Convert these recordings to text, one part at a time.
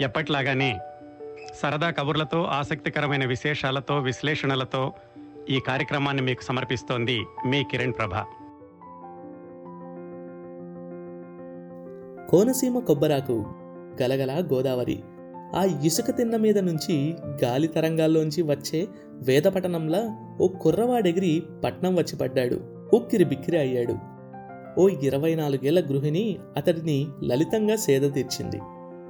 ఎప్పట్లాగానే సరదా కబుర్లతో ఆసక్తికరమైన విశేషాలతో విశ్లేషణలతో ఈ కార్యక్రమాన్ని మీకు సమర్పిస్తోంది మీ కిరణ్ ప్రభ. కోనసీమ కొబ్బరాకు గలగల గోదావరి ఆ ఇసుక తిన్న మీద నుంచి గాలి తరంగాల్లోంచి వచ్చే వేదపట్టణంలా ఓ కుర్రవాడెగిరి పట్నం వచ్చి పడ్డాడు. ఉక్కిరి బిక్కిరి అయ్యాడు. ఓ ఇరవై నాలుగేళ్ళ గృహిణి అతడిని లలితంగా సేద తీర్చింది.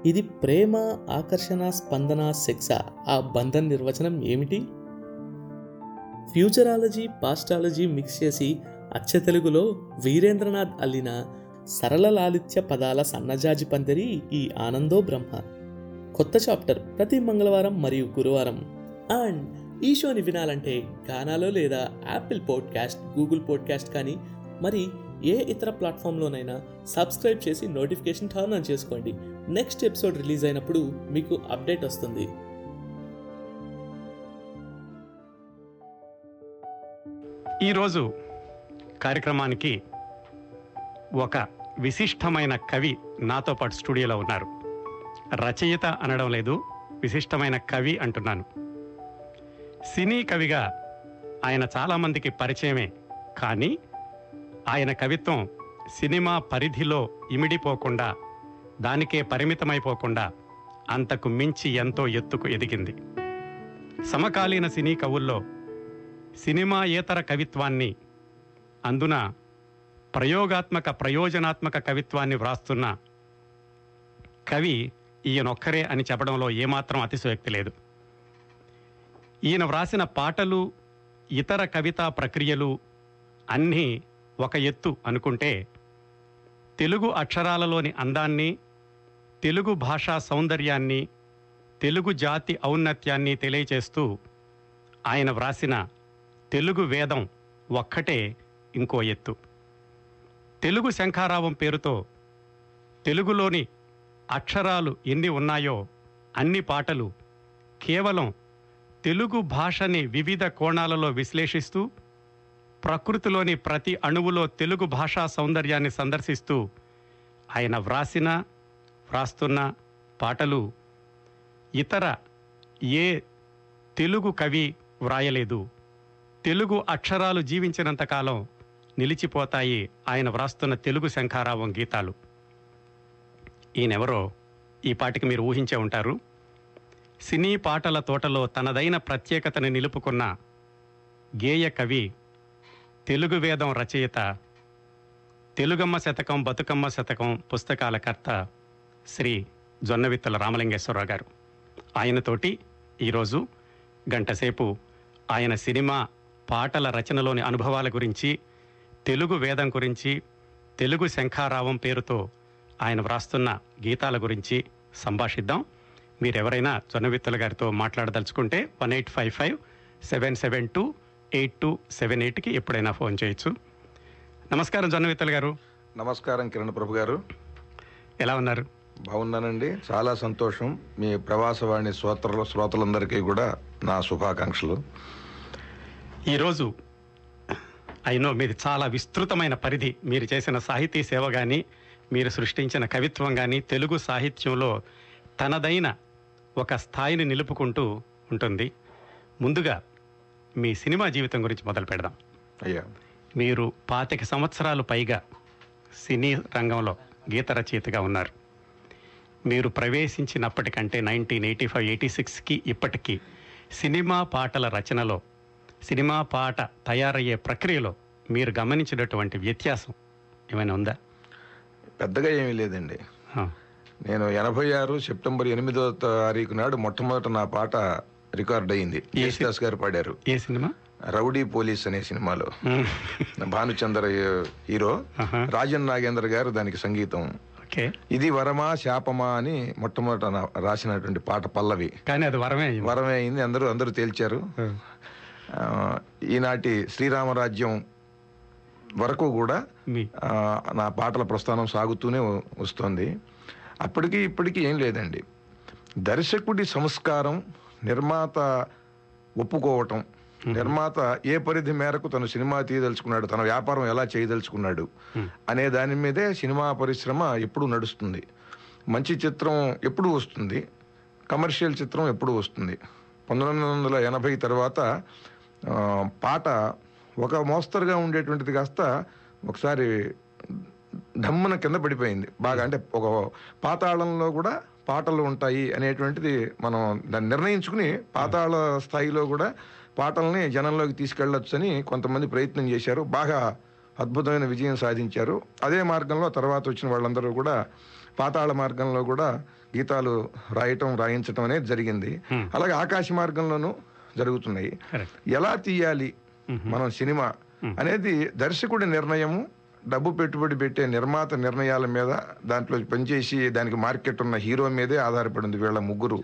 ఇది ప్రేమ ఆకర్షణ స్పందన శిక్ష. ఆ బంధం నిర్వచనం ఏమిటి? ఫ్యూచరాలజీ పాస్టాలజీ మిక్స్ చేసి అచ్చ తెలుగులో వీరేంద్రనాథ్ అల్లిన సరళ లాలిత్య పదాల సన్నజాజి పందిరి ఈ ఆనందో బ్రహ్మ. కొత్త చాప్టర్ ప్రతి మంగళవారం మరియు గురువారం. అండ్ ఈ షోని వినాలంటే గానాలో లేదా యాపిల్ పాడ్కాస్ట్ గూగుల్ పాడ్కాస్ట్ కానీ మరి ఏ ఇతర ప్లాట్ఫామ్లోనైనా సబ్స్క్రైబ్ చేసి నోటిఫికేషన్ టర్న్ ఆన్ చేసుకోండి. నెక్స్ట్ ఎపిసోడ్ రిలీజ్ అయినప్పుడు మీకు అప్డేట్ వస్తుంది. ఈరోజు కార్యక్రమానికి ఒక విశిష్టమైన కవి నాతో పాటు స్టూడియోలో ఉన్నారు. రచయిత అనడం లేదు విశిష్టమైన కవి అంటున్నాను. సినీ కవిగా ఆయన చాలామందికి పరిచయమే కానీ ఆయన కవిత్వం సినిమా పరిధిలో ఇమిడిపోకుండా దానికే పరిమితమైపోకుండా అంతకు మించి ఎంతో ఎత్తుకు ఎదిగింది. సమకాలీన సినీ కవుల్లో సినిమాయేతర కవిత్వాన్ని అందున ప్రయోగాత్మక ప్రయోజనాత్మక కవిత్వాన్ని వ్రాస్తున్న కవి ఈయనొక్కరే అని చెప్పడంలో ఏమాత్రం అతిశయోక్తి లేదు. ఈయన వ్రాసిన పాటలు ఇతర కవితా ప్రక్రియలు అన్నీ ఒక ఎత్తు అనుకుంటే తెలుగు అక్షరాలలోని అందాన్ని తెలుగు భాషా సౌందర్యాన్ని తెలుగు జాతి ఔన్నత్యాన్ని తెలియచేస్తూ ఆయన వ్రాసిన తెలుగు వేదం ఒక్కటే ఇంకో ఎత్తు. తెలుగు శంఖారావం పేరుతో తెలుగులోని అక్షరాలు ఎన్ని ఉన్నాయో అన్ని పాటలు కేవలం తెలుగు భాషని వివిధ కోణాలలో విశ్లేషిస్తూ ప్రకృతిలోని ప్రతి అణువులో తెలుగు భాషా సౌందర్యాన్ని సందర్శిస్తూ ఆయన వ్రాసిన వ్రాస్తున్న పాటలు ఇతర ఏ తెలుగు కవి వ్రాయలేదు. తెలుగు అక్షరాలు జీవించినంతకాలం నిలిచిపోతాయి ఆయన వ్రాస్తున్న తెలుగు శంఖారావం గీతాలు. ఈయనెవరో ఈ పాటికి మీరు ఊహించే ఉంటారు. సినీ పాటల తోటలో తనదైన ప్రత్యేకతను నిలుపుకున్న గేయ కవి తెలుగు వేదం రచయిత తెలుగమ్మ శతకం బతుకమ్మ శతకం పుస్తకాల కర్త శ్రీ జొన్నవిత్తల రామలింగేశ్వరరావు గారు. ఆయనతోటి ఈరోజు గంటసేపు ఆయన సినిమా పాటల రచనలోని అనుభవాల గురించి తెలుగు వేదం గురించి తెలుగు శంఖారావం పేరుతో ఆయన వ్రాస్తున్న గీతాల గురించి సంభాషిద్దాం. మీరెవరైనా జొన్నవిత్తల గారితో మాట్లాడదలుచుకుంటే one eight five five seven seven two eight two seven ఎయిట్కి ఎప్పుడైనా ఫోన్ చేయొచ్చు. నమస్కారం జొన్నవిత్తల గారు. నమస్కారం కిరణ్ ప్రభు గారు. ఎలా ఉన్నారు? బాగున్నానండి. చాలా సంతోషం. మీ ప్రవాసవాణి శ్రోతలు శ్రోతలందరికీ కూడా నా శుభాకాంక్షలు. ఈరోజు అయినో మీది చాలా విస్తృతమైన పరిధి. మీరు చేసిన సాహితీ సేవ కానీ మీరు సృష్టించిన కవిత్వం కానీ తెలుగు సాహిత్యంలో తనదైన ఒక స్థాయిని నిలుపుకుంటూ ఉంటుంది. ముందుగా మీ సినిమా జీవితం గురించి మొదలు పెడదాం. అయ్యా. మీరు పాతిక సంవత్సరాలు పైగా సినీ రంగంలో గీత రచయితగా ఉన్నారు. మీరు ప్రవేశించినప్పటికంటే నైన్టీన్ ఎయిటీ ఫైవ్ ఎయిటీ సిక్స్కి ఇప్పటికీ సినిమా పాటల రచనలో సినిమా పాట తయారయ్యే ప్రక్రియలో మీరు గమనించినటువంటి వ్యత్యాసం ఏమైనా ఉందా? పెద్దగా ఏమీ లేదండి. నేను ఎనభై ఆరు సెప్టెంబర్ ఎనిమిదో తారీఖు నాడు మొట్టమొదట నా పాట రికార్డ్ అయింది యేసుదాస్ గారు పాడారు. ఏ సినిమా? రౌడీ పోలీస్ అనే సినిమాలో. భానుచంద్ర హీరో. రాజన్ నాగేంద్ర గారు దానికి సంగీతం. ఇది వరమా శాపమా అని మొట్టమొదట రాసినటువంటి పాట పల్లవి. కానీ అది వరమే అయింది. వరమే అయింది. అందరూ అందరూ తేల్చారు. ఈనాటి శ్రీరామరాజ్యం వరకు కూడా నా పాటల ప్రస్థానం సాగుతూనే వస్తుంది. అప్పటికి ఇప్పటికీ ఏం లేదండి. దర్శకుడి సంస్కారం నిర్మాత ఒప్పుకోవటం. నిర్మాత ఏ పరిధి మేరకు తను సినిమా తీయదలుచుకున్నాడు తన వ్యాపారం ఎలా చేయదలుచుకున్నాడు. అనే దాని మీదే సినిమా పరిశ్రమ ఎప్పుడు నడుస్తుంది. మంచి చిత్రం ఎప్పుడు వస్తుంది. కమర్షియల్ చిత్రం ఎప్పుడు వస్తుంది. పంతొమ్మిది వందల ఎనభై తర్వాత పాట ఒక మోస్తరుగా ఉండేటువంటిది కాస్త ఒకసారి ఢమ్మున కింద పడిపోయింది. బాగా అంటే ఒక పాతాళంలో కూడా పాటలు ఉంటాయి అనేటువంటిది మనం దాన్ని నిర్ణయించుకుని పాతాళ స్థాయిలో కూడా పాటల్ని జనంలోకి తీసుకెళ్ళొచ్చని కొంతమంది ప్రయత్నం చేశారు. బాగా అద్భుతమైన విజయం సాధించారు. అదే మార్గంలో తర్వాత వచ్చిన వాళ్ళందరూ కూడా పాతాళ మార్గంలో కూడా గీతాలు రాయటం రాయించటం అనేది జరిగింది. అలాగే ఆకాశ మార్గంలోనూ జరుగుతున్నాయి. ఎలా తీయాలి మనం సినిమా అనేది దర్శకుడి నిర్ణయము డబ్బు పెట్టుబడి పెట్టే నిర్మాత నిర్ణయాల మీద దాంట్లో పనిచేసి దానికి మార్కెట్ ఉన్న హీరో మీదే ఆధారపడింది వీళ్ళ ముగ్గురు.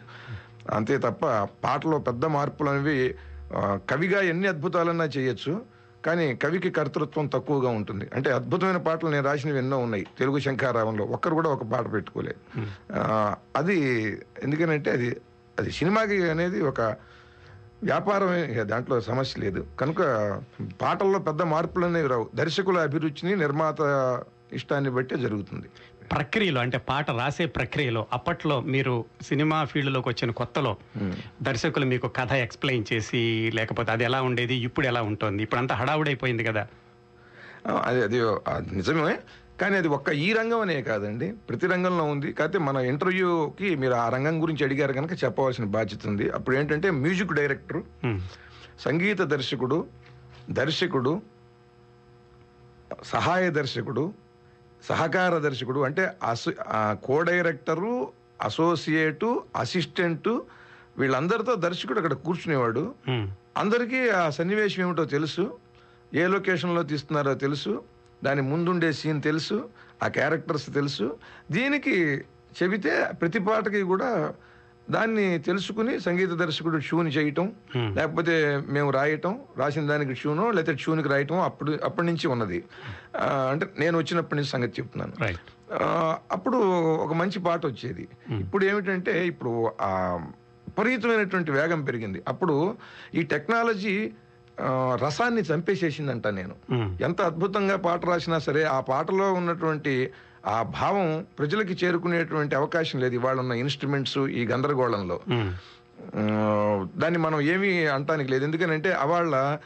అంతే తప్ప పాటలో పెద్ద మార్పులు అనేవి కవిగా ఎన్ని అద్భుతాలన్నా చేయొచ్చు కానీ కవికి కర్తృత్వం తక్కువగా ఉంటుంది. అంటే అద్భుతమైన పాటలు నేను రాసినవి ఎన్నో ఉన్నాయి. తెలుగు శంఖారావంలో ఒక్కరు కూడా ఒక పాట పెట్టుకోలేదు అది ఎందుకనంటే అది అది సినిమాకి అనేది ఒక వ్యాపారమే ఇక దాంట్లో సమస్య లేదు. కనుక పాటల్లో పెద్ద మార్పులు అనేవి రావు. దర్శకుల అభిరుచిని నిర్మాత ఇష్టాన్ని బట్టి జరుగుతుంది. ప్రక్రియలో అంటే పాట రాసే ప్రక్రియలో అప్పట్లో మీరు సినిమా ఫీల్డ్లోకి వచ్చిన కొత్తలో దర్శకులు మీకు కథ ఎక్స్ప్లెయిన్ చేసి లేకపోతే అది ఎలా ఉండేది ఇప్పుడు ఎలా ఉంటుంది? ఇప్పుడు అంతా హడావుడైపోయింది కదా. అది అది నిజమే. కానీ అది ఒక్క ఈ రంగం అనే కాదండి. ప్రతి రంగంలో ఉంది. కాకపోతే మన ఇంటర్వ్యూకి మీరు ఆ రంగం గురించి అడిగారు కనుక చెప్పవలసిన బాధ్యత ఉంది. అప్పుడు ఏంటంటే మ్యూజిక్ డైరెక్టర్ సంగీత దర్శకుడు దర్శకుడు సహాయ దర్శకుడు సహకార దర్శకుడు అంటే అసో కో డైరెక్టరు అసోసియేటు అసిస్టెంటు వీళ్ళందరితో దర్శకుడు అక్కడ కూర్చునేవాడు. అందరికీ ఆ సన్నివేశం ఏమిటో తెలుసు. ఏ లొకేషన్లో తీస్తున్నారో తెలుసు. దాని ముందుండే సీన్ తెలుసు ఆ క్యారెక్టర్స్ తెలుసు. దీనికి చెబితే ప్రతి పాటకి కూడా దాన్ని తెలుసుకుని సంగీత దర్శకుడు ట్యూన్ చేయటం. లేకపోతే మేము రాయటం రాసిన దానికి ట్యూనో లేకపోతే ట్యూన్కి రాయటం అప్పుడు అప్పటి నుంచి ఉన్నది. అంటే నేను వచ్చినప్పటి నుంచి సంగతి చెప్తున్నాను. అప్పుడు ఒక మంచి పాట వచ్చేది. ఇప్పుడు ఏమిటంటే ఇప్పుడు ఆ విపరీతమైనటువంటి వేగం పెరిగింది. అప్పుడు ఈ టెక్నాలజీ రసాన్ని చంపేసేసిందంట నేను. ఎంత అద్భుతంగా పాట రాసినా సరే ఆ పాటలో ఉన్నటువంటి ఆ భావం ప్రజలకి చేరుకునేటువంటి అవకాశం లేదు. ఇవాళ ఉన్న ఇన్స్ట్రుమెంట్స్ ఈ గందరగోళంలో. దాన్ని మనం ఏమీ అంటానికి లేదు. ఎందుకనంటే అవాళ్ళ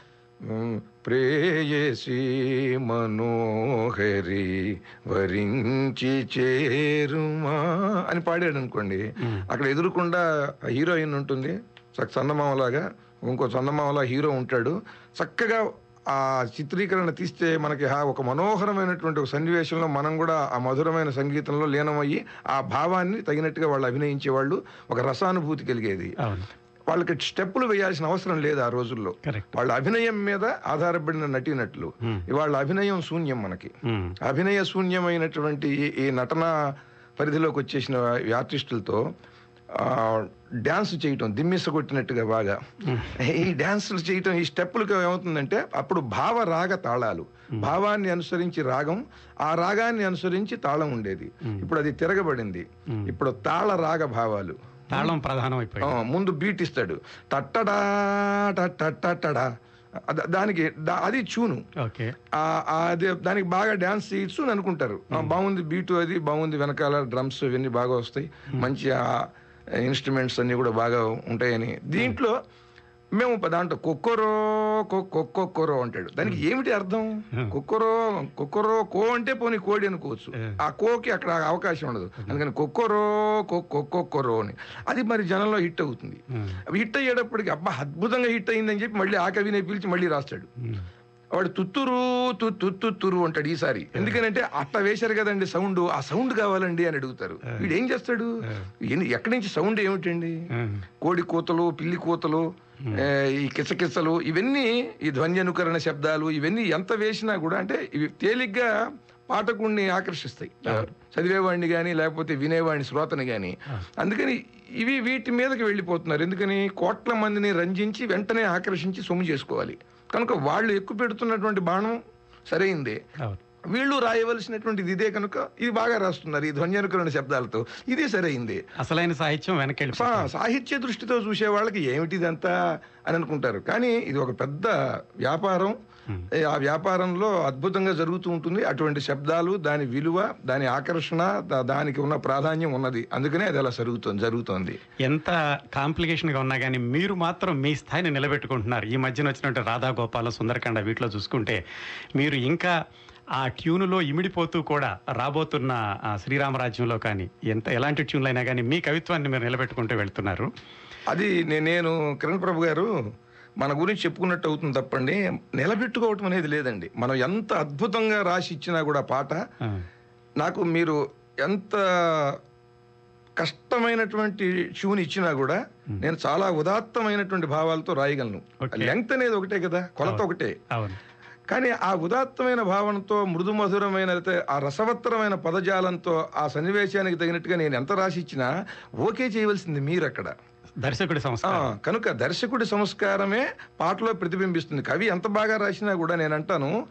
ప్రేయసి మనోహరి వరించి చేరుమా అని పాడాడు అనుకోండి అక్కడ ఎదురుకుండా హీరోయిన్ ఉంటుంది. చక్క చందమామలాగా. ఇంకో చందమామలా హీరో ఉంటాడు. చక్కగా ఆ చిత్రీకరణ తీస్తే మనకి ఆ ఒక మనోహరమైనటువంటి ఒక సన్నివేశంలో మనం కూడా ఆ మధురమైన సంగీతంలో లీనమయ్యి ఆ భావాన్ని తగినట్టుగా వాళ్ళు అభినయించే వాళ్ళు ఒక రసానుభూతి కలిగేది. వాళ్ళకి స్టెప్పులు వేయాల్సిన అవసరం లేదు ఆ రోజుల్లో. వాళ్ళ అభినయం మీద ఆధారపడిన నటీనటులు. ఇవాళ అభినయం శూన్యం మనకి. అభినయ శూన్యమైనటువంటి ఈ- నటన పరిధిలోకి వచ్చేసిన ఆర్టిస్టులతో డ్యాన్స్ చేయటం దిమ్మిస కొట్టినట్టుగా బాగా. ఈ డ్యాన్సులు చేయటం ఈ స్టెప్పులకు ఏమవుతుందంటే అప్పుడు భావ రాగ తాళాలు. భావాన్ని అనుసరించి రాగం ఆ రాగాన్ని అనుసరించి తాళం ఉండేది. ఇప్పుడు అది తిరగబడింది. ఇప్పుడు తాళ రాగ భావాలు. తాళం ప్రధానం అయిపోయింది ముందు బీట్ ఇస్తాడు. తట్టడా టట్టడా దానికి అది చూను. అది దానికి బాగా డాన్స్ చేయొచ్చు అని అనుకుంటారు. బాగుంది బీటు అది బాగుంది వెనకాల డ్రమ్స్ ఇవన్నీ బాగా వస్తాయి. మంచి ఇన్స్ట్రుమెంట్స్ అన్ని కూడా బాగా ఉంటాయని. దీంట్లో మేము దాంట్లో కొక్కరో కొక్కొక్కరో అంటాడు. దానికి ఏమిటి అర్థం? కొక్కరో కొక్కరో కో అంటే పోనీ కోడి అనుకోవచ్చు. ఆ కోకి అక్కడ అవకాశం ఉండదు. అందుకని కొక్కరో కొక్కొక్కరో అని. అది మరి జనంలో హిట్ అవుతుంది. హిట్ అయ్యేటప్పటికి అబ్బా అద్భుతంగా హిట్ అయిందని చెప్పి మళ్ళీ ఆ కవిని పిలిచి మళ్ళీ రాస్తాడు. వాడు తుత్తురు తుత్తురు అంటాడు ఈసారి. ఎందుకనంటే అట్లా వేశారు కదండి సౌండ్ ఆ సౌండ్ కావాలండి అని అడుగుతారు. వీడు ఏం చేస్తాడు ఎక్కడి నుంచి సౌండ్ ఏమిటండి? కోడి కూతలు పిల్లి కూతలు ఈ కిసకిసలు ఇవన్నీ ఈ ధ్వని అనుకరణ శబ్దాలు ఇవన్నీ ఎంత వేసినా కూడా అంటే ఇవి తేలిగ్గా పాఠకుణ్ణి ఆకర్షిస్తాయి. చదివేవాడిని కానీ లేకపోతే వినేవాడిని శ్రోతని కానీ అందుకని ఇవి వీటి మీదకి వెళ్ళిపోతున్నారు. ఎందుకని? కోట్ల మందిని రంజించి వెంటనే ఆకర్షించి సొమ్ము చేసుకోవాలి. కనుక వాళ్ళు ఎక్కువ పెడుతున్నటువంటి బాణం సరైందే. వీళ్ళు రాయవలసినటువంటిది ఇదే కనుక ఇది బాగా రాస్తున్నారు ఈ ధ్వన్యనుకరణ శబ్దాలతో. ఇదే సరైంది. అసలైన సాహిత్యం వెనకెళ్ళి సాహిత్య దృష్టితో చూసే వాళ్ళకి ఏమిటిదంతా అని అనుకుంటారు. కానీ ఇది ఒక పెద్ద వ్యాపారం. ఆ వ్యాపారంలో అద్భుతంగా జరుగుతూ ఉంటుంది. అటువంటి శబ్దాలు దాని విలువ దాని ఆకర్షణ దానికి ఉన్న ప్రాధాన్యం ఉన్నది. అందుకనే అది అలా జరుగుతుంది జరుగుతోంది. ఎంత కాంప్లికేషన్గా ఉన్నా కానీ మీరు మాత్రం మీ స్థాయిని నిలబెట్టుకుంటున్నారు. ఈ మధ్యన వచ్చినట్టు రాధా గోపాల సుందరకాండ వీటిలో చూసుకుంటే మీరు ఇంకా ఆ ట్యూన్లో ఇమిడిపోతూ కూడా రాబోతున్న శ్రీరామరాజ్యంలో కానీ ఎంత ఎలాంటి ట్యూన్లు అయినా కానీ మీ కవిత్వాన్ని మీరు నిలబెట్టుకుంటూ వెళ్తున్నారు. అది నేను కిరణ్ ప్రభు గారు మన గురించి చెప్పుకున్నట్టు అవుతుంది తప్పండి. నిలబెట్టుకోవటం అనేది లేదండి. మనం ఎంత అద్భుతంగా రాసి ఇచ్చినా కూడా పాట నాకు మీరు ఎంత కష్టమైనటువంటి ట్యూన్ ఇచ్చినా కూడా నేను చాలా ఉదాత్తమైనటువంటి భావాలతో రాయగలను. లెంగ్త్ అనేది ఒకటే కదా కొలత ఒకటే. కానీ ఆ ఉదాత్తమైన భావనతో మృదు మధురమైన లేతే ఆ రసవత్తరమైన పదజాలంతో ఆ సన్నివేశానికి తగినట్టుగా నేను ఎంత రాసి ఇచ్చినా ఓకే చేయవలసింది మీరు అక్కడ దర్శకుడి సంస్కారం. కనుక దర్శకుడి సంస్కారమే పాటలో ప్రతిబింబిస్తుంది. కవి ఎంత బాగా రాసినా కూడా నేను అంటాను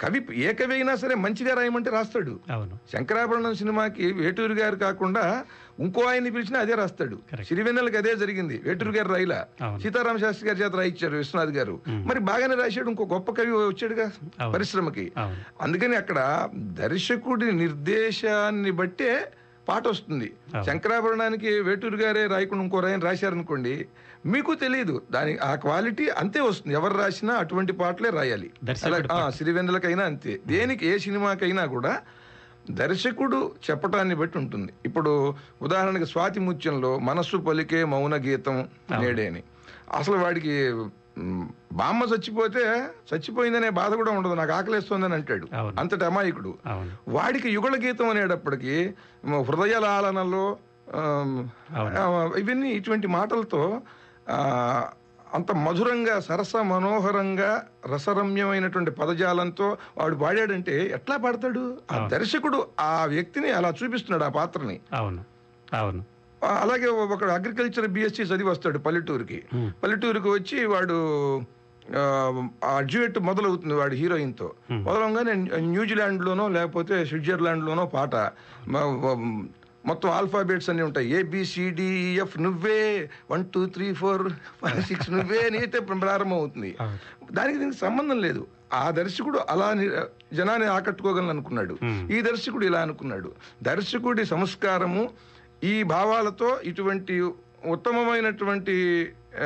కవి ఏ కవి అయినా సరే మంచిగా రాయమంటే రాస్తాడు. అవును. శంకరాభరణం సినిమాకి వేటూరు గారు కాకుండా ఇంకో ఆయన్ని పిలిచినా అదే రాస్తాడు. సిరివెన్నెలకి అదే జరిగింది వేటూరు గారు రాయిలా. సీతారామ శాస్త్రి గారి చేత రాయించారు విశ్వనాథ్ గారు. మరి బాగానే రాశాడు ఇంకో గొప్ప కవి వచ్చాడుగా. పరిశ్రమకి. అందుకని అక్కడ దర్శకుడి నిర్దేశాన్ని బట్టే పాట వస్తుంది. శంకరాభరణానికి వేటూరు గారే రాయకుండా ఇంకో రాయని రాశారనుకోండి మీకు తెలియదు దాని ఆ క్వాలిటీ అంతే వస్తుంది. ఎవరు రాసినా అటువంటి పాటలే రాయాలి. సిరివెన్నెలకైనా అంతే. దేనికి ఏ సినిమాకైనా కూడా దర్శకుడు చెప్పటాన్ని బట్టి ఉంటుంది. ఇప్పుడు ఉదాహరణకి స్వాతి ముత్యంలో మనస్సు పలికే మౌన గీతం నేడే అని. అసలు వాడికి బామ్మ చచ్చిపోతే చచ్చిపోయిందనే బాధ కూడా ఉండదు. నాకు ఆకలేస్తోందని అంటాడు. అంతటి అమాయకుడు. వాడికి యుగళ గీతం అనేటప్పటికి మ, హృదయలాలనలో ఆమ్, అవును. ఆ, ఇవన్నీ ఇటువంటి మాటలతో అంత మధురంగా సరస మనోహరంగా రసరమ్యమైనటువంటి పదజాలంతో వాడు పాడాడంటే ఎట్లా పాడతాడు? ఆ దర్శకుడు ఆ వ్యక్తిని అలా చూపిస్తున్నాడు ఆ పాత్రని. అవును. అవును. అలాగే ఒక అగ్రికల్చర్ బిఎస్సి చదివి వస్తాడు పల్లెటూరుకి. పల్లెటూరుకి వచ్చి వాడు డ్యూయట్ మొదలవుతుంది వాడు హీరోయిన్తో. మొదలంగానే న్యూజిలాండ్లోనో లేకపోతే స్విట్జర్లాండ్లోనో పాట. మొత్తం ఆల్ఫాబెట్స్ అన్ని ఉంటాయి. A B C D E F నువ్వే one two three four five six నువ్వే అని అయితే ప్రారంభం అవుతుంది. దానికి దీనికి సంబంధం లేదు. ఆ దర్శకుడు అలా జనాన్ని ఆకట్టుకోగలను అనుకున్నాడు. ఈ దర్శకుడు ఇలా అనుకున్నాడు. దర్శకుడి సంస్కారము ఈ భావాలతో ఇటువంటి ఉత్తమమైనటువంటి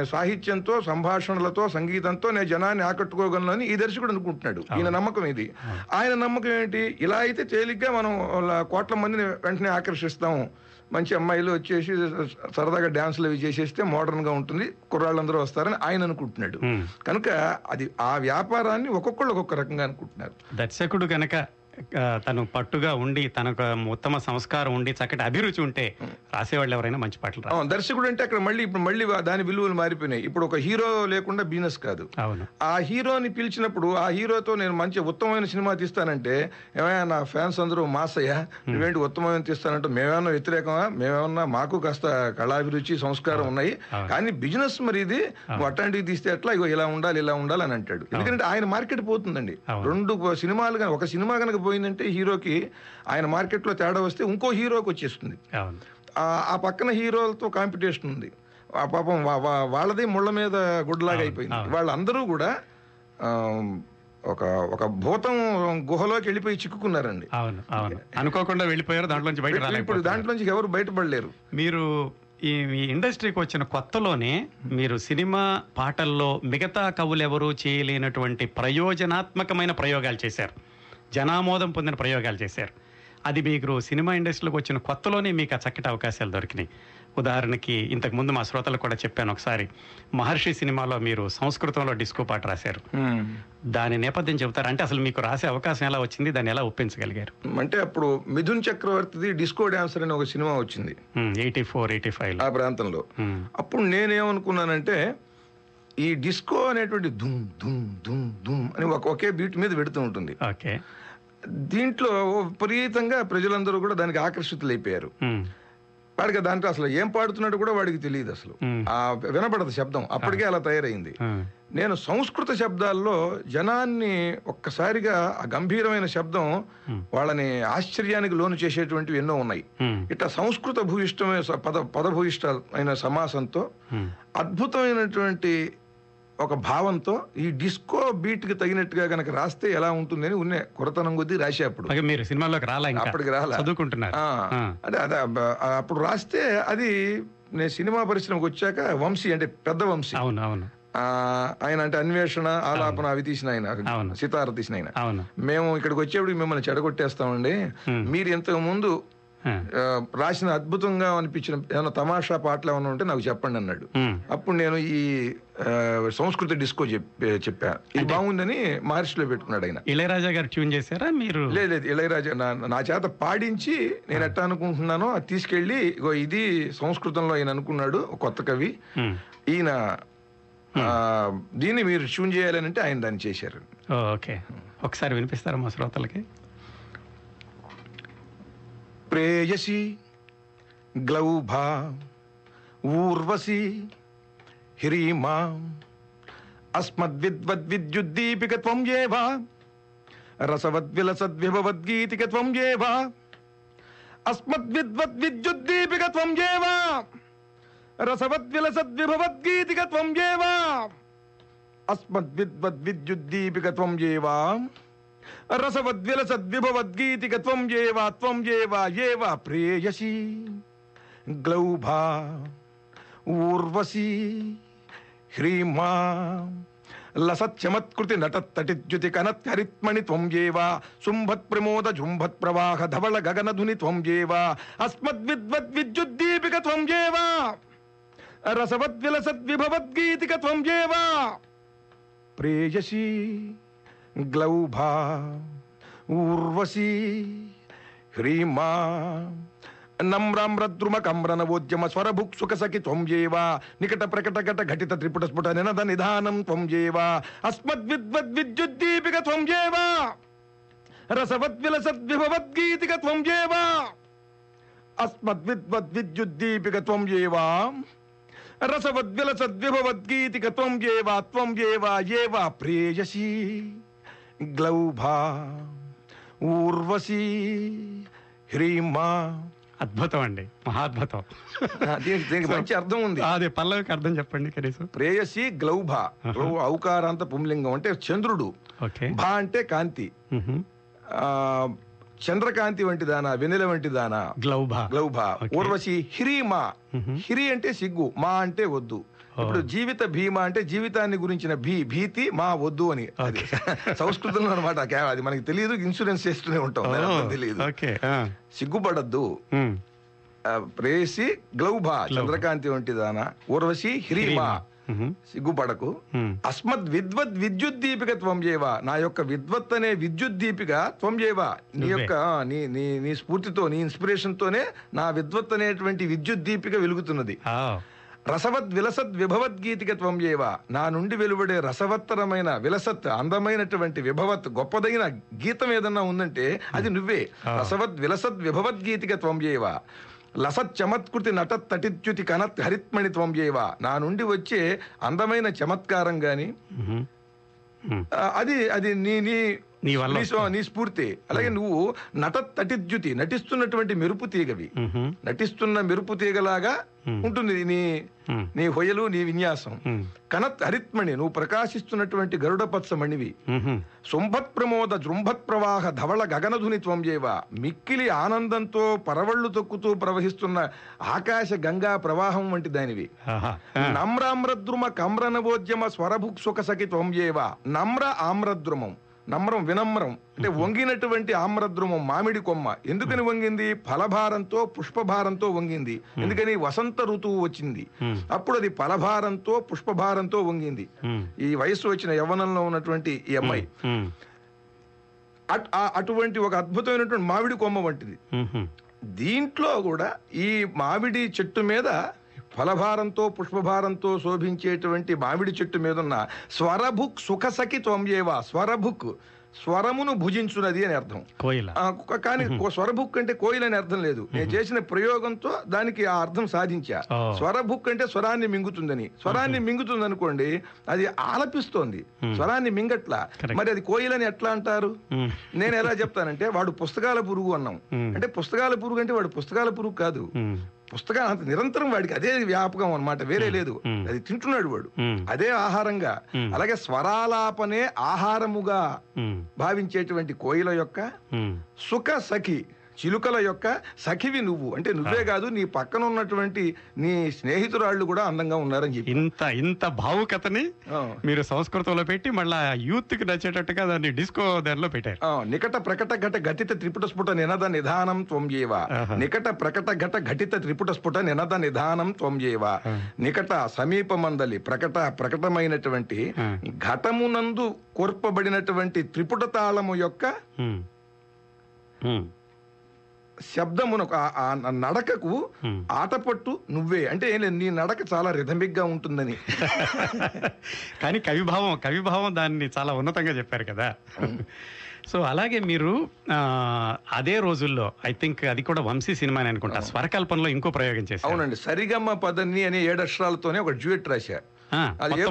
సాహిత్యంతో సంభాషణలతో సంగీతంతో నేను జనాన్ని ఆకట్టుకోగలను అని ఈ దర్శకుడు అనుకుంటున్నాడు. ఈయన నమ్మకం ఇది. ఆయన నమ్మకం ఏంటి? ఇలా అయితే తేలిగ్గా మనం కోట్ల మందిని వెంటనే ఆకర్షిస్తాం. మంచి అమ్మాయిలు వచ్చేసి సరదాగా డ్యాన్సులు అవి చేసేస్తే మోడర్న్గా ఉంటుంది. కుర్రాళ్ళందరూ వస్తారని ఆయన అనుకుంటున్నాడు. కనుక అది ఆ వ్యాపారాన్ని ఒక్కొక్కళ్ళు ఒక్కొక్క రకంగా అనుకుంటున్నారు. దర్శకుడు గనక ఆ, తను పట్టుగా ఉండి తనకు ఉత్తమ సంస్కారం ఉండి చక్కటి అభిరుచి ఉంటే రాసేవాళ్ళు ఎవరైనా మంచి పాటలు దర్శకుడు అంటే అక్కడ మళ్ళీ ఇప్పుడు మళ్ళీ దాని విలువలు మారిపోయినాయి. ఇప్పుడు ఒక హీరో లేకుండా బిజినెస్ కాదు. అవును. ఆ హీరోని పిలిచినప్పుడు ఆ హీరోతో నేను మంచి ఉత్తమమైన సినిమా తీస్తానంటే ఏమైనా నా ఫ్యాన్స్ అందరూ మాసయ్య నువ్వేంటి ఉత్తమమైన తీస్తానంటే మేమేమన్నా వ్యతిరేకమా? మేమేమన్నా మాకు కాస్త కళాభిరుచి సంస్కారం ఉన్నాయి. కానీ బిజినెస్ మరి ఇది అట్లాంటివి తీస్తే ఇగో ఇలా ఉండాలి ఇలా ఉండాలి అని అంటాడు. ఎందుకంటే ఆయన మార్కెట్ పోతుందండి. రెండు సినిమాలు ఒక సినిమా కనుక పోయిందంటే హీరోకి ఆయన మార్కెట్లో తేడా వస్తే ఇంకో హీరోకి వచ్చేస్తుంది. ఆ- పక్కన హీరోలతో కాంపిటీషన్ ఉంది. పాపం వాళ్ళది ముళ్ళ మీద గుడ్లాగా అయిపోయింది. వాళ్ళందరూ కూడా ఒక ఒక భూతం గుహలోకి వెళ్ళిపోయి చిక్కుకున్నారండి. అవును అవును. అనుకోకుండా వెళ్ళిపోయారు దాంట్లోంచి బయట ఇప్పుడు దాంట్లోంచి ఎవరు బయటపడలేరు. మీరు ఈ ఈ ఇండస్ట్రీకి వచ్చిన కొత్తలోనే మీరు సినిమా పాటల్లో మిగతా కవులు ఎవరు చేయలేనటువంటి ప్రయోజనాత్మకమైన ప్రయోగాలు చేశారు. జనామోదం పొందిన ప్రయోగాలు చేశారు. అది మీకు సినిమా ఇండస్ట్రీలోకి వచ్చిన కొత్తలోనే మీకు ఆ చక్కటి అవకాశాలు దొరికినాయి. ఉదాహరణకి ఇంతకు ముందు మా శ్రోతలకు కూడా చెప్పాను ఒకసారి మహర్షి సినిమాలో మీరు సంస్కృతంలో డిస్కో పాట రాశారు. దాని నేపథ్యం చెబుతారు? అంటే అసలు మీకు రాసే అవకాశం ఎలా వచ్చింది? దాన్ని ఎలా ఒప్పించగలిగారు? అంటే అప్పుడు మిథున్ చక్రవర్తిది డిస్కో డాన్సర్ అని ఒక సినిమా వచ్చింది. ఎయిటీ ఫోర్ ఎయిటీ ఫైవ్ ఆ ప్రాంతంలో. అప్పుడు నేనేమనుకున్నానంటే ఈ డిస్కో అనేటువంటి దుమ్ దుమ్ దుమ్ దుమ్ అని ఒక బీట్ మీద పెడుతూ ఉంటుంది. ఓకే. దీంట్లో విపరీతంగా ప్రజలందరూ కూడా దానికి ఆకర్షితులైపోయారు. వాడికి దాంట్లో అసలు ఏం పాడుతున్నాడు కూడా వాడికి తెలియదు అసలు. ఆ వినపడదు శబ్దం. అప్పటికే అలా తయారైంది. నేను సంస్కృత శబ్దాల్లో జనాన్ని ఒక్కసారిగా ఆ గంభీరమైన శబ్దం వాళ్ళని ఆశ్చర్యానికి లోను చేసేటువంటివి ఎన్నో ఉన్నాయి. ఇట్లా సంస్కృత భూయిష్టమైన పద పదభూయిష్ట అయిన సమాసంతో అద్భుతమైనటువంటి ఒక భావంతో ఈ డిస్కో బీట్కి తగినట్టుగా గనక రాస్తే ఎలా ఉంటుందని ఉన్నే కొరతనం కొద్దీ రాసే అప్పుడు. మీరు సినిమాలోకి రాలా అప్పటికి రాలా. చదువుకుంటున్నారు. ఆ, అదే అప్పుడు రాస్తే అది నేను సినిమా పరిశ్రమకు వచ్చాక వంశీ అంటే పెద్ద వంశీ. అవును అవును. ఆయన అంటే అన్వేషణ ఆలాపన అవి తీసిన ఆయన. సితార తీసిన ఆయన. మేము ఇక్కడికి వచ్చేప్పుడు మిమ్మల్ని చెడగొట్టేస్తామండి. మీరు ఇంతకు ముందు రాసిన అద్భుతంగా అనిపించిన ఏమైనా తమాషా పాటలు ఏమైనా ఉంటే నాకు చెప్పండి అన్నాడు. అప్పుడు నేను ఈ సంస్కృత డిస్కో చెప్పా ఇది బాగుందని మహర్షిలో పెట్టుకున్నాడు ఆయన. ఇళయరాజా గారు ట్యూన్ చేశారా మీరు? లేదు లేదు ఇళయరాజా నా చేత పాడించి నేను ఎట్టా అనుకుంటున్నానో అది తీసుకెళ్ళి ఇగో ఇది సంస్కృతంలో ఆయన అనుకున్నాడు కొత్త కవి. ఈయన దీన్ని మీరు ట్యూన్ చేయాలని అంటే ఆయన దాన్ని చేశారు. ఓకే. ఒకసారి వినిపిస్తారా మా శ్రోతలకి? ప్రేయసి గ్లౌభా ఊర్వశి హ్రీమా అస్మద్విద్వద్విద్యుద్దీపిక త్వం ఏవ రసవద్విలసద్విభవద్గీతిక త్వం ఏవ అస్మద్విద్వద్విద్యుద్దీపిక త్వం ఏవ రసవద్విలసద్విభవద్గీతిక త్వం ఏవ అస్మద్విద్వద్విద్యుద్దీపిక త్వం ఏవ రసవద్విలసద్విభవద్గీతిక త్వం ఏవ త్వం ఏవ ఏవ ప్రేయసి గ్లౌభా ఊర్వశీ హ్రీమా లసత్యమత్కృతి నటత్తటిద్యుతి కనత్హరిత్మణి త్వం ఏవ శుంభత్ ప్రమోద జుంభత్ ప్రవాహ ధవళ గగనధుని త్వం ఏవ అస్మద్విద్వద్విద్యుద్దీపిక త్వం ఏవ రసవద్విలసద్విభవద్గీతిక త్వం ఏవ ప్రేయసి గ్లౌభా ఊర్వశీ హ్రీమా నమ్రామ్రద్రుమ కమ్రనవోద్యమ స్వరభుక్సుక సఖి త్వం నికట ప్రకట ఘట ఘటిత త్రిపుట స్ఫుట నినద నిధానం త్వం అస్మద్విద్వద్విద్యుద్దీపిక త్వం రసవద్విలసద్విభవద్గీతిక త్వం అస్మద్విద్వద్విద్యుద్దీపిక త్వం రసవద్విలసద్విభవద్గీతిక త్వం ఏవ త్వం ఏవ ఏవ గ్లౌభా ఊర్వశీ హ్రీమా. అద్భుతం అండి. మహాద్భుతం దీనికి మంచి అర్థం ఉంది. అదే పల్లవికి అర్థం చెప్పండి కనీసం. ప్రేయసి గ్లౌభ. గ్లౌ ఔకారాంత పుంలింగం అంటే చంద్రుడు. భా అంటే కాంతి. చంద్రకాంతి వంటి దానా వెన్నెల వంటి దానా? గ్లౌభా. గ్లౌభ. ఊర్వశి హిరీమా. హిరి అంటే సిగ్గు మా అంటే వద్దు. ఇప్పుడు జీవిత భీమా అంటే జీవితాన్ని గురించిన భీ భీతి మా వద్దు అని. అది సంస్కృతంలో అనమాట అది మనకి తెలియదు ఇన్సూరెన్స్ చేస్తూనే ఉంటాం. తెలియదు. సిగ్గుపడద్దు. ప్రేయసి గ్లౌభ చంద్రకాంతి వంటి దాన? ఊర్వశి హిరీమా. సిగ్గుపడకు. అస్మద్ విద్వత్ విద్యుత్ దీపిక త్వం చేవ నా యొక్క విద్వత్ అనే విద్యుత్ దీపిక త్వం చేవ నీ యొక్క నీ నీ నీ స్ఫూర్తితో నీ ఇన్స్పిరేషన్ తోనే నా విద్వత్ అనేటువంటి విద్యుత్ దీపిక వెలుగుతున్నది. రసవద్ విలసద్ విభవద్గీతిక త్వం ఏవ? నా నుండి వెలువడే రసవత్తరమైన విలసత్ అందమైనటువంటి విభవత్ గొప్పదైన గీతం ఏదన్నా ఉందంటే అది నువ్వే. రసవద్ విలసద్ విభవద్గీతిక త్వం ఏవ? లసత్ చమత్కృతి నటత్ తటిత్యుతి కనత్ హరిత్మణి త్వం ఏవ? నా నుండి వచ్చే అందమైన చమత్కారం గాని అది అది నీ నీ నీ వల్ల నీ స్ఫూర్తి. అలాగే నువ్వు నట తటిద్యుతి నటిస్తున్నటువంటి మెరుపు తీగవి. నటిస్తున్న మెరుపు తీగలాగా ఉంటుంది నీ. నీ హొయలు నీ విన్యాసం. కనత్ హరిత్మణి నువ్వు ప్రకాశిస్తున్నటువంటి గరుడపత్స మణివి మ్హూ. శుంభత్ ప్రమోద జృంభత్ ప్రవాహ ధవళ గగనధుని త్వం చేవ మిక్కిలి ఆనందంతో పరవళ్ళు తొక్కుతూ ప్రవహిస్తున్న ఆకాశ గంగా ప్రవాహం వంటి దానివి. నమ్రామ్రద్రుమ కమ్రనవోద్యమ స్వరభుక్సుక సఖి త్వం చేవ నమ్ర ఆమ్రద్రుమం. నమ్రం వినమ్రం. అంటే వంగినటువంటి ఆమ్రద్రుమం మామిడి కొమ్మ. ఎందుకని వంగింది? ఫలభారంతో పుష్పభారంతో వంగింది. ఎందుకని? వసంత ఋతువు వచ్చింది. అప్పుడు అది ఫలభారంతో పుష్పభారంతో వంగింది. ఈ వయసు వచ్చిన యవ్వనంలో ఉన్నటువంటి ఈ అమ్మాయి. అటువంటి ఒక అద్భుతమైనటువంటి మామిడి కొమ్మ వంటిది. దీంట్లో కూడా ఈ మామిడి చెట్టు మీద ఫలభారంతో పుష్పభారంతో శోభించేటువంటి మామిడి చెట్టు మీద ఉన్న స్వరభుక్ సుఖసఖి త్వంయేవ స్వరభుక్ స్వరమును భుజించున్నది అని అర్థం. కానీ స్వరభుక్ అంటే కోయిల్ అని అర్థం లేదు. నేను చేసిన ప్రయోగంతో దానికి ఆ అర్థం సాధించా. స్వరభుక్ అంటే స్వరాన్ని మింగుతుందని. స్వరాన్ని మింగుతుంది అనుకోండి అది ఆలపిస్తోంది. స్వరాన్ని మింగట్లా. మరి అది కోయిల్ అని ఎట్లా అంటారు? నేను ఎలా చెప్తానంటే వాడు పుస్తకాల పురుగు అన్నాం. అంటే పుస్తకాల పురుగు అంటే వాడు పుస్తకాల పురుగు కాదు. అంత నిరంతరం వాడికి అదే వ్యాపకం అన్నమాట వేరే లేదు. అది తింటున్నాడు వాడు అదే ఆహారంగా. అలాగే స్వరాలాపనే ఆహారముగా భావించేటువంటి కోయిల యొక్క. సుఖ సఖి చిలుకల యొక్క సఖివి నువ్వు. అంటే నువ్వే కాదు నీ పక్కన ఉన్నటువంటి నీ స్నేహితురాళ్ళు కూడా అందంగా ఉన్నారని చెప్పి. ఇంత ఇంత భావుకతని. మీరు సంస్కృతంలో పెట్టి మళ్ళా యూత్కి నచ్చేటట్టుగా దాన్ని డిస్కో దానిలో పెట్టారు. నికట ప్రకట ఘట ఘటిత త్రిపుట స్ఫుట నినద నిధానం త్వంయేవ. నికట ప్రకట ఘట ఘటిత త్రిపుట స్ఫుట నినద నిధానం త్వంయేవ నికట సమీపమందలి ప్రకట ప్రకటమైనటువంటి. ఘటమునందు కోర్పబడినటువంటి త్రిపుట తాళము యొక్క శబ్దమునకు నడకకు. ఆటపట్టు నువ్వే. అంటే నీ నడక చాలా రిథమిక్గా ఉంటుందని. కానీ కవిభావం కవిభావం దాన్ని చాలా ఉన్నతంగా చెప్పారు కదా. సో అలాగే మీరు అదే రోజుల్లో ఐ థింక్ అది కూడా వంశీ సినిమా అని అనుకుంటా స్వరకల్పనలో ఇంకో ప్రయోగం చేశారు. అవునండి. సరిగమ్మ పదని అనే ఏడు అక్షరాలతోనే ఒక డ్యూయట్ రాశా.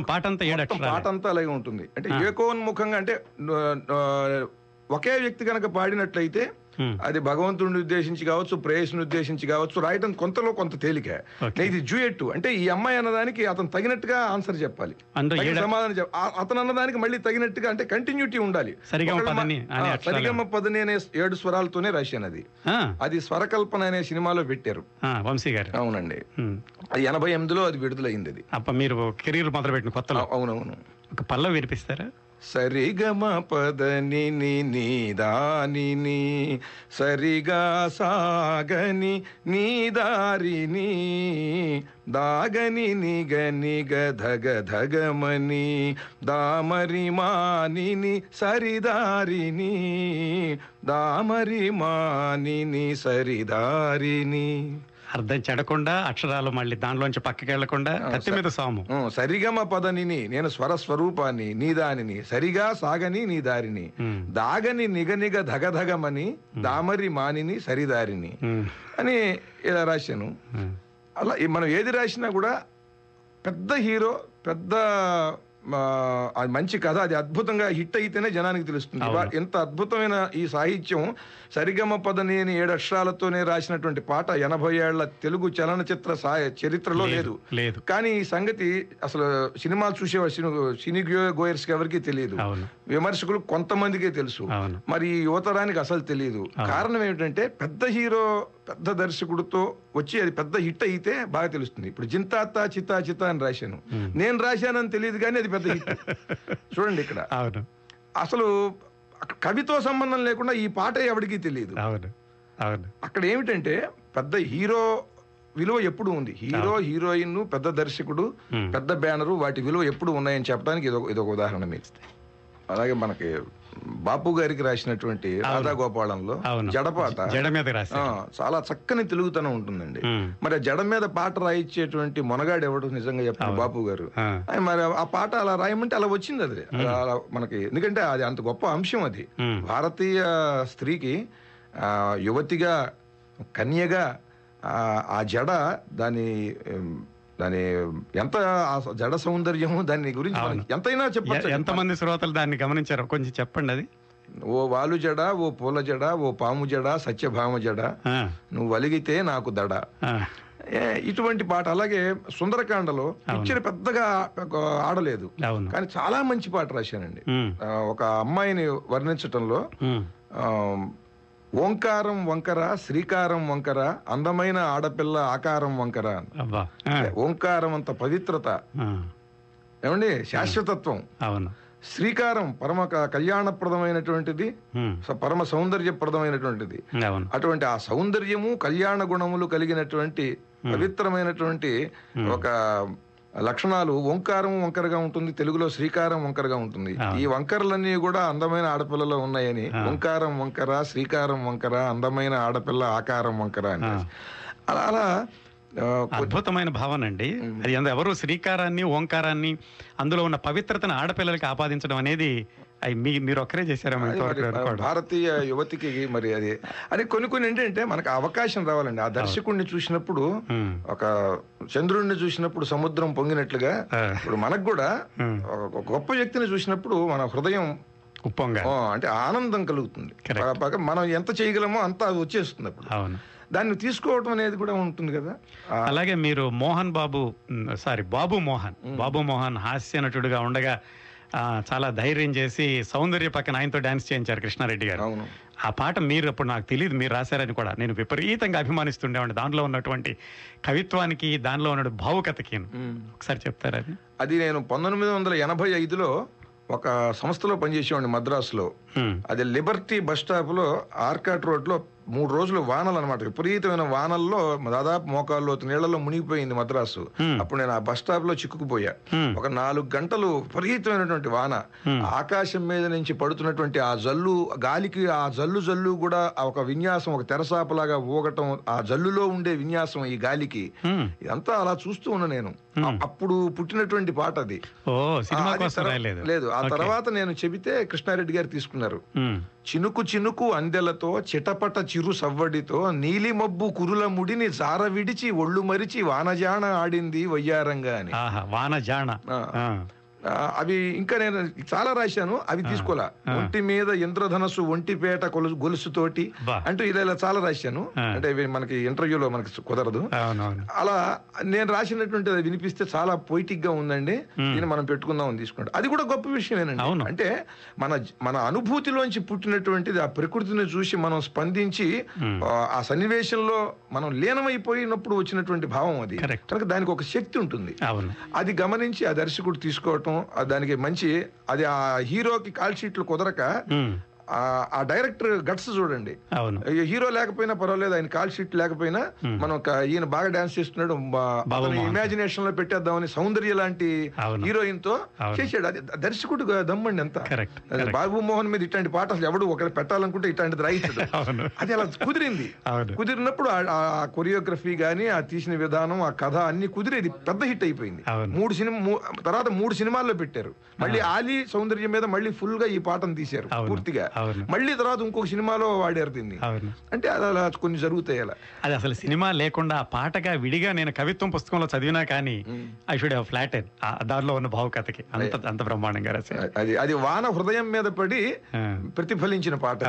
పాట అంతా ఏడు పాట అంతా అలాగే ఉంటుంది. అంటే ఏకోన్ముఖంగా అంటే ఒకే వ్యక్తి కనుక పాడినట్లయితే. అది భగవంతుడిని ఉద్దేశించి కావచ్చు ప్రేయస్ని ఉద్దేశించి కావచ్చు రాయటం కొంతలో కొంత తేలిక. ఇది జూయెట్ అంటే ఈ అమ్మాయి అన్నదానికి అతను తగినట్టుగా ఆన్సర్ చెప్పాలి. సమాధానం అతను అన్నదానికి మళ్ళీ తగినట్టుగా అంటే కంటిన్యూటీ ఉండాలి. సరిగమ ఒకళ్ళ మా- పదని అనే ఏడు స్వరాలతోనే రాశాను అది అది స్వరకల్పన అనే సినిమాలో పెట్టారు. వంశీ గారు. అవునండి. ఉమ్. అది ఎనభై ఎనిమిదిలో అది విడుదలైంది అది. అప్ప మీరు కెరీర్ మొదలుపెట్టిన కొత్తలో. అ- అవునవును. ఒక పల్ల వినిపిస్తారా? సరిగమ పదని ని ని సరిగా సాగని నీ దారిని దాగని నిగ నిగ ధగ ధగమని దామరి మానిని సరిదారిని దామరి మానిని సరిదారిని. అర్థం చెడకుండా అక్షరాలు మళ్ళీ దానిలోంచి పక్కకి వెళ్ళకుండా కత్తి మీద సాము. సరిగమ పదనిని నేను స్వర స్వరూపాన్ని నీ దానిని సరిగా సాగని నీ దారిని దాగని నిగనిగ ధగధగమని దామరి మానిని సరిదారిని అని ఇలా రాశాను. అలా మనం ఏది రాసినా కూడా పెద్ద హీరో పెద్ద అది మంచి కథ అది అద్భుతంగా హిట్ అయితేనే జనానికి తెలుస్తుంది. ఎంత అద్భుతమైన ఈ సాహిత్యం సరిగమ పదని అని ఏడు అక్షరాలతోనే రాసినటువంటి పాట ఎనభై ఏళ్ళ తెలుగు చలనచిత్ర చరిత్రలో లేదు లేదు. కానీ ఈ సంగతి అసలు సినిమాలు చూసే సినీ గోయర్స్ ఎవరికి తెలియదు. విమర్శకులు కొంతమందికే తెలుసు. మరి ఈ యువతరానికి అసలు తెలియదు కారణం ఏమిటంటే పెద్ద హీరో పెద్ద దర్శకుడితో వచ్చి అది పెద్ద హిట్ అయితే బాగా తెలుస్తుంది. ఇప్పుడు జింతాత చితా చితా అని రాశాను. నేను రాశానని తెలియదు కానీ అది పెద్ద హిట్. చూడండి ఇక్కడ. అసలు కవితో సంబంధం లేకుండా ఈ పాట ఎవరికీ తెలియదు. అక్కడ ఏమిటంటే పెద్ద హీరో విలువ ఎప్పుడు ఉంది? హీరో హీరోయిన్ పెద్ద దర్శకుడు. పెద్ద బ్యానరు వాటి విలువ ఎప్పుడు ఉన్నాయని చెప్పడానికి ఇదొక ఇదొక ఉదాహరణ మీకు అలాగే మనకి బాపు గారికి రాసినటువంటి రాధా గోపాలంలో అవును. జడపాట. జడ మీద చాలా చక్కని తెలుగుతనం ఉంటుందండి. మరి ఆ జడ మీద పాట రాయించేటువంటి మొనగాడు ఎవడు నిజంగా చెప్పారు బాపు గారు? మరి ఆ పాట అలా రాయమంటే అలా వచ్చింది అది. అలా- మనకి ఎందుకంటే అది అంత గొప్ప అంశం అది. భారతీయ స్త్రీకి ఆ, యువతిగా కన్యగా ఆ, జడ దాని దాని ఎంత జడ సౌందర్యము దాని గురించి ఎంతైనా చెప్పచ్చు ఎంతమంది శ్రోతలు దాన్ని గమనించారో కొంచెం చెప్పండి అది. ఓ వాలు జడ ఓ పూల జడ ఓ పాము జడ సత్యభామ జడ నువ్వు వలిగితే నాకు దడ. ఇటువంటి పాట అలాగే సుందరకాండలో పిక్చర్ పెద్దగా ఆడలేదు. కానీ చాలా మంచి పాట రాశానండి ఒక అమ్మాయిని వర్ణించటంలో ఓంకారం వంకర శ్రీకారం వంకర అందమైన ఆడపిల్ల ఆకారం వంకర ఓంకారం అంత పవిత్రత. ఏమండి? శాశ్వతత్వం. అవును. శ్రీకారం పరమ కళ్యాణప్రదమైనటువంటిది పరమ సౌందర్యప్రదమైనటువంటిది. అటువంటి ఆ సౌందర్యము కళ్యాణ గుణములు కలిగినటువంటి పవిత్రమైనటువంటి ఒక లక్షణాలు ఓంకారం వంకరగా ఉంటుంది తెలుగులో శ్రీకారం వంకరగా ఉంటుంది. ఈ వంకరలన్నీ కూడా అందమైన ఆడపిల్లలో ఉన్నాయని ఓంకారం వంకర శ్రీకారం వంకర అందమైన ఆడపిల్ల ఆకారం వంకర అని. అలా అలా అద్భుతమైన భావన అండి అది ఎవరు శ్రీకారాన్ని ఓంకారాన్ని అందులో ఉన్న పవిత్రతను ఆడపిల్లలకి ఆపాదించడం అనేది అవి మీ మీరు ఒక్కరే చేశారా భారతీయ యువతికి మరి అది. అది కొన్ని కొన్ని ఏంటంటే మనకు అవకాశం రావాలండి. ఆ దర్శకుడిని చూసినప్పుడు ఒక చంద్రుడిని చూసినప్పుడు సముద్రం పొంగినట్లుగా ఇప్పుడు మనకు కూడా ఒక గొప్ప వ్యక్తిని చూసినప్పుడు మన హృదయం ఉప్పొంగా అంటే ఆనందం కలుగుతుంది. మనం ఎంత చేయగలమో అంత అది వచ్చేస్తుంది అప్పుడు. అవును. దాన్ని తీసుకోవడం అనేది కూడా ఉంటుంది కదా. అలాగే మీరు మోహన్ బాబు సారీ బాబు మోహన్ బాబు మోహన్ హాస్య నటుడుగా ఉండగా చాలా ధైర్యం చేసి సౌందర్య పక్కన ఆయనతో డాన్స్ చేయించారు కృష్ణారెడ్డి గారు. ఆ పాట మీరు అప్పుడు నాకు తెలియదు మీరు రాశారని కూడా. నేను విపరీతంగా అభిమానిస్తుండేవాడిని. దానిలో ఉన్నటువంటి కవిత్వానికి దానిలో ఉన్న భావుకతకి. ఒకసారి చెప్తారా అది? నేను పంతొమ్మిది వందల ఎనభై ఐదులో ఒక సంస్థలో పనిచేసేవాడిని మద్రాసులో. అది లిబర్టీ బస్ స్టాప్లో ఆర్కాట్ రోడ్లో మూడు రోజులు వానలు అనమాట విపరీతమైన వానల్లో దాదాపు మోకాల్లో నీళ్ళలో మునిగిపోయింది మద్రాసు. అప్పుడు నేను ఆ బస్ స్టాప్లో చిక్కుకుపోయా. ఒక నాలుగు గంటలు విపరీతమైనటువంటి వాన. ఆకాశం మీద నుంచి పడుతున్నటువంటి ఆ జల్లు గాలికి ఆ జల్లు జల్లు కూడా ఆ ఒక విన్యాసం ఒక తెరసాపలాగా ఊగటం ఆ జల్లులో ఉండే విన్యాసం ఈ గాలికి. ఇదంతా అలా చూస్తూ ఉన్నా నేను. అప్పుడు పుట్టినటువంటి పాట అది. లేదు. ఆ. తర్వాత నేను చెబితే కృష్ణారెడ్డి గారు తీసుకున్నారు. చినుకు చినుకు అందెలతో చిటపట చిరు సవ్వడితో నీలి మబ్బు కురుల ముడిని జార విడిచి ఒళ్ళు మరిచి వానజాణ ఆడింది వయ్యారంగా అని ఆహా వాన జాణ ఆ. ఆ, ఆ, అవి ఇంకా నేను చాలా రాశాను అవి తీసుకోలే. ఒంటి మీద ఇంద్రధనస్సు ఒంటిపేట కొలుసు గొలుసుతోటి బా. అంటూ ఇలా ఇలా చాలా రాశాను. అంటే ఇవి మనకి ఇంటర్వ్యూలో మనకి కుదరదు. అలా నేను రాసినటువంటి అది వినిపిస్తే చాలా పొయిటిక్గా ఉందండి దీన్ని మనం పెట్టుకుందాం అని తీసుకుంటాం. అది కూడా గొప్ప విషయమేనండి. అంటే మన మన అనుభూతిలోంచి పుట్టినటువంటిది ఆ ప్రకృతిని చూసి మనం స్పందించి ఆ, సన్నివేశంలో మనం లీనమైపోయినప్పుడు వచ్చినటువంటి భావం అది. కనుక దానికి ఒక శక్తి ఉంటుంది. అది గమనించి ఆ దర్శకుడు తీసుకోవటం దానికి మంచి అది ఆ హీరోకి కాల్ షీట్లు కుదరక ఆ ఆ డైరెక్టర్ గట్స్ చూడండి హీరో లేకపోయినా పర్వాలేదు ఆయన కాల్ షీట్ లేకపోయినా మనం ఒక ఈయన బాగా డాన్స్ చేస్తున్నాడు. ఇమాజినేషన్లో పెట్టేద్దామని సౌందర్య లాంటి. హీరోయిన్తో. చేశాడు అది దర్శకుడు దమ్మండి ఎంత అది బాబు మోహన్ మీద ఇట్లాంటి పాట అసలు ఎవడు ఒకరు పెట్టాలనుకుంటే ఇట్లాంటిది రాయించడు అది అలా కుదిరింది కుదిరినప్పుడు ఆ- కొరియోగ్రఫీ గానీ ఆ తీసిన విధానం ఆ కథ అన్ని కుదిరేది పెద్ద హిట్ అయిపోయింది. మూడు సినిమా తర్వాత మూడు సినిమాల్లో పెట్టారు మళ్ళీ ఆలీ సౌందర్యం మీద మళ్ళీ ఫుల్గా ఈ పాటను తీశారు. పూర్తిగా. మళ్ళీ తర్వాత ఇంకొక సినిమాలో వాడారు దీన్ని. అంటే అది అలా కొన్ని జరుగుతాయి అలా. అది అసలు సినిమా లేకుండా పాటగా విడిగా నేను కవిత్వం పుస్తకంలో చదివినా కానీ ఐ షుడ్ హ్యావ్ ఫ్లాటెడ్. దానిలో ఉన్న భావుకథకి. అంత అంత బ్రహ్మాండంగా రాశారు. అది అది వాన హృదయం మీద పడి. ప్రతిఫలించిన పాట.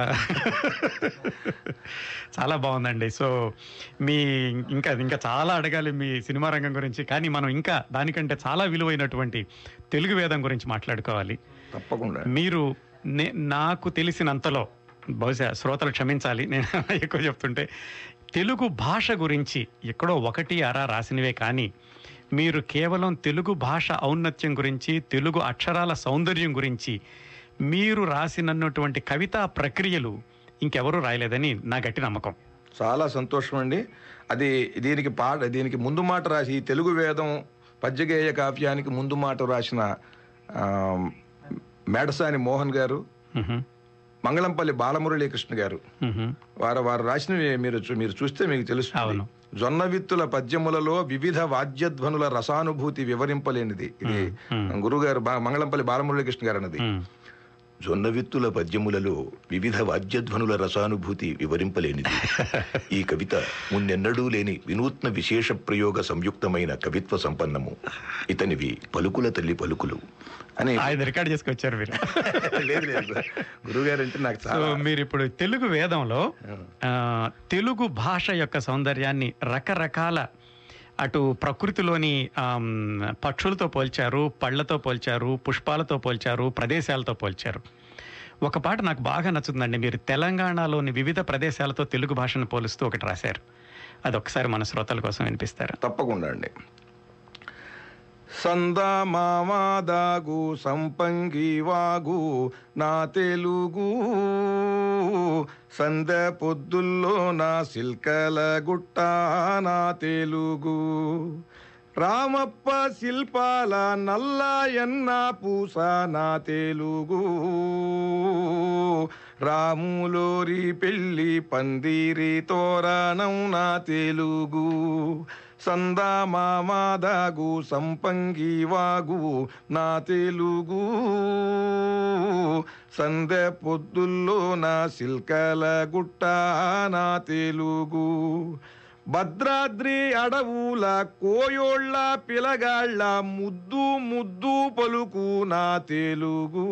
చాలా బాగుందండి. సో మీ ఇంకా ఇంకా చాలా అడగాలి మీ సినిమా రంగం గురించి. కానీ మనం ఇంకా దానికంటే చాలా విలువైనటువంటి తెలుగు వేదం గురించి మాట్లాడుకోవాలి. తప్పకుండా. మీరు నే- నాకు తెలిసినంతలో బహుశా శ్రోతలు క్షమించాలి నేను ఎక్కువ చెప్తుంటే తెలుగు భాష గురించి ఎక్కడో ఒకటి అరా రాసినవే కానీ మీరు కేవలం తెలుగు భాష ఔన్నత్యం గురించి తెలుగు అక్షరాల సౌందర్యం గురించి మీరు రాసినటువంటి కవితా ప్రక్రియలు ఇంకెవరూ రాయలేదని నా గట్టి నమ్మకం. చాలా సంతోషం అండి అది దీనికి పాట దీనికి ముందు మాట రాసి తెలుగు వేదం పద్యగేయ కావ్యానికి ముందు మాట రాసిన మేడసాని మోహన్ గారు. మంగళంపల్లి బాలమురళీకృష్ణ గారు. వారు వారు రాసినవి మీరు మీరు చూస్తే మీకు తెలుస్తుంది. అవును. జొన్న విత్తుల పద్యములలో వివిధ వాద్యధ్వనుల రసానుభూతి వివరింపలేనిది. ఇది గురుగారు మంగళంపల్లి బాలమురళీకృష్ణ గారు అన్నది మ్. జొన్న విత్తుల పద్యములలో వివిధ వాద్యధ్వనుల రసానుభూతి వివరింపలేనిది. ఈ కవిత మున్నెన్నడూ లేని వినూత్న విశేష ప్రయోగ సంయుక్తమైన కవిత్వ సంపన్నము. ఇతనివి పలుకుల తల్లి పలుకులు. అని ఆయన రికార్డ్ చేసుకొచ్చారు మీరు. లేదు లేదు గురుగారు అంటే నాకు చాలా మీరు ఇప్పుడు తెలుగు వేదంలో తెలుగు భాష యొక్క సౌందర్యాన్ని రకరకాల అటు ప్రకృతిలోని పక్షులతో పోల్చారు పళ్ళతో పోల్చారు పుష్పాలతో పోల్చారు ప్రదేశాలతో పోల్చారు. ఒక పాట నాకు బాగా నచ్చుతుందండి. మీరు తెలంగాణలోని వివిధ ప్రదేశాలతో తెలుగు భాషను పోలుస్తూ ఒకటి రాశారు. అది ఒకసారి మన శ్రోతల కోసం వినిపిస్తారు? తప్పకుండా అండి. సంద మామాదాగు సంపంగి వాగు నా తెలుగు సంద పొద్దుల్లో నా సిల్కల గుట్ట నా తెలుగు. రామప్ప శిల్పాల నల్లయన్న పూస నా తెలుగు. రాములోరి పెళ్ళి పందిరి తోరణం నా తెలుగు. సందామాదాగు సంపంగి వాగు నా తెలుగు. సందె పొద్దుల్లో నా సిల్కల గుట్ట నా తెలుగు. భద్రాద్రి అడవుల కోయోళ్ళ పిలగాళ్ళ ముద్దు ముద్దు పలుకు నా తెలుగు.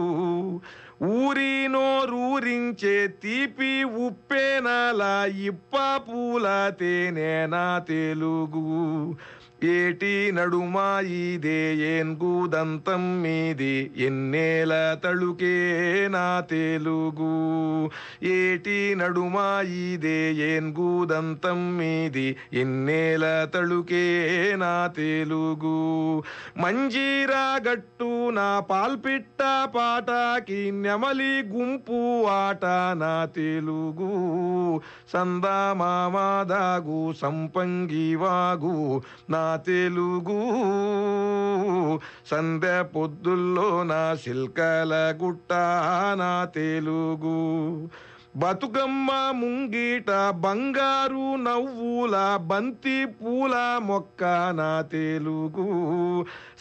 ఊరినోరూరించే తీపి ఉప్పేనల ఇప్ప పూల తేనేనా తెలుగు. ఏటి నడుమా ఇదే ఏన్గుదంతం మీది? ఎన్నేల తళుకే నా తెలుగు? ఏటి నడుమా ఇదే ఏన్గుదంతం మీది? ఎన్నేల తళుకే నా తెలుగు? మంజీరా గట్టు నా పాల్పిట్ట పాటకి నెమలి గుంపు ఆట నా తెలుగు. సందా మామాదాగు సంపంగి వాగు నా తెలుగు. సంధ్య పొద్దుల్లో నా సిల్కల గుట్ట నా తెలుగు. బతుకమ్మ ముంగిట బంగారు నవ్వుల బంతి పూల మొక్క నా తెలుగు.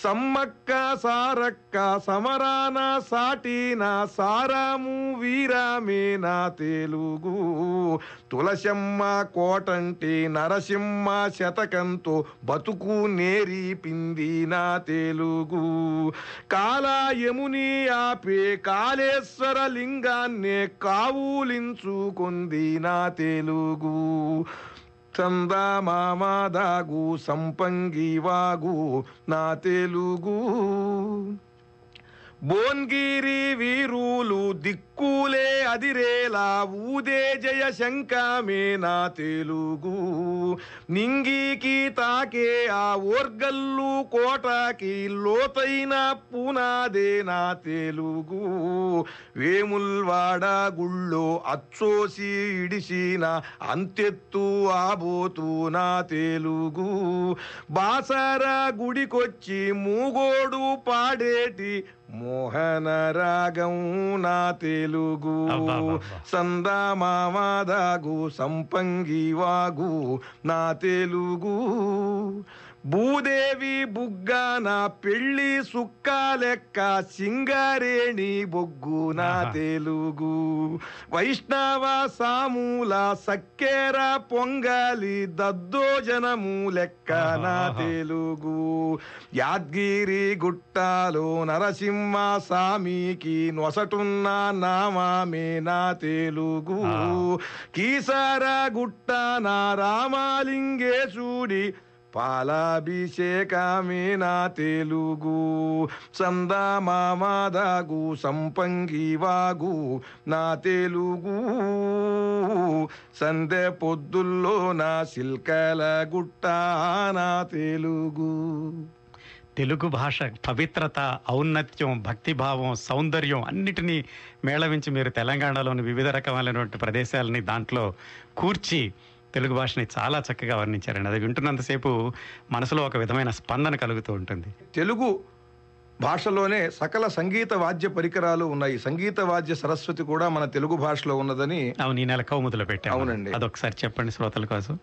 సమ్మక్క సారక్క సమరాన సాటినా సారాము వీరామే నా తెలుగు. తులసమ్మ కోటంటే నరసింహ శతకంతో బతుకు నేరిపింది నా తెలుగు. కాలాయముని ఆపే కాళేశ్వర లింగాన్నే కావులించుకుంది నా తెలుగు. చందమామాదాగు సంపంగి వాగు నా తెలుగు బోన్గిరి వీరులు దిక్కులే అదిరేలా ఊదే జయ శంఖమే నా తెలుగు. నింగికి తాకే ఆ ఓర్గల్లు కోటకి లోతైన పునాదే నా తెలుగు. వేముల్వాడ గుళ్ళో అచ్చోసి ఇడిసిన అంతెత్తు ఆబోతూ నా తెలుగు. బాసర గుడికొచ్చి మూగోడు పాడేటి మోహన రాగం నా తెలుగు అబ్బబ్బబ్బా. సందామాదాగు సంపంగి వాగు నా తెలుగు భూదేవి బుగ్గ నా పెళ్ళి సుక్క లెక్క సింగారేణి బొగ్గు నా. తెలుగు వైష్ణవ సామూల సక్కెర పొంగలి దద్దోజనము లెక్క నా. తెలుగు యాద్గిరి గుట్టాలో నరసింహ స్వామికి నొసటున్న నామామే నా తెలుగు. కీసర గుట్ట నా రామాలింగేశుడి పాలాభిషేకమే నా తెలుగు. చందమామాదాగు సంపంగి వాగు నా తెలుగు. సందె పొద్దుల్లో నా సిల్కల గుట్ట నా తెలుగు. తెలుగు భాష పవిత్రత ఔన్నత్యం భక్తిభావం సౌందర్యం అన్నిటినీ మేళవించి మీరు తెలంగాణలోని వివిధ రకమైనటువంటి ప్రదేశాలని దాంట్లో కూర్చి తెలుగు భాషని చాలా చక్కగా వర్ణించారండి. అది వింటున్నంతసేపు మనసులో ఒక విధమైన స్పందన కలుగుతూ ఉంటుంది. తెలుగు భాషలోనే సకల సంగీత వాద్య పరికరాలు ఉన్నాయి. సంగీత వాద్య సరస్వతి కూడా మన తెలుగు భాషలో ఉన్నదని అవును ఈ నెల కౌముదిలో పెట్టాను అవునండి. అదొకసారి చెప్పండి శ్రోతల కోసం.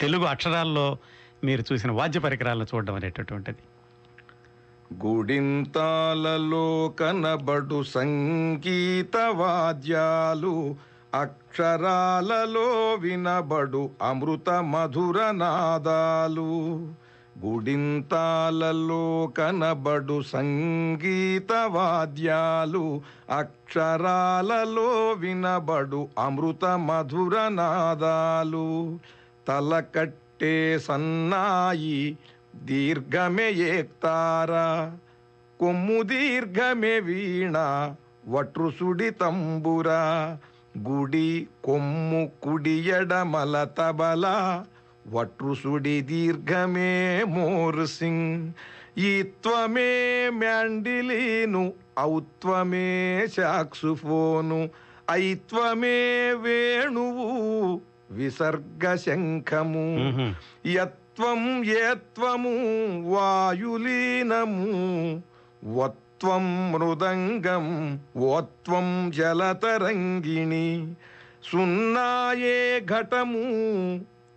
తెలుగు అక్షరాల్లో మీరు చూసిన వాద్య పరికరాలను చూడడం అనేటటువంటిది గుడింతాలలో కనబడు సంగీత వాద్యాలు అక్షరాలలో వినబడు అమృత మధుర నాదాలు. గుడింతాలలో కనబడు సంగీత వాద్యాలు. అక్షరాలలో వినబడు అమృత మధుర నాదాలు. తలకట్టే సన్నాయి దీర్ఘమే ఏక్తారా. కొమ్ము దీర్ఘమే వీణ వట్రుసుడి తంబురా. గుడి కొమ్ము కుడి ఎడమల తబల వట్రుసుడి దీర్ఘమే మోర్సింగ్ ఈత్వమే మ్యాండిలీను ఔత్వమే సాక్సుఫోను ఐత్వమే వేణువు విసర్గ శంఖము. యత్వం ఏత్వము వాయులీనము త్వం మృదంగం ఓత్వం జలతరంగిణి. సున్నాయే ఘటము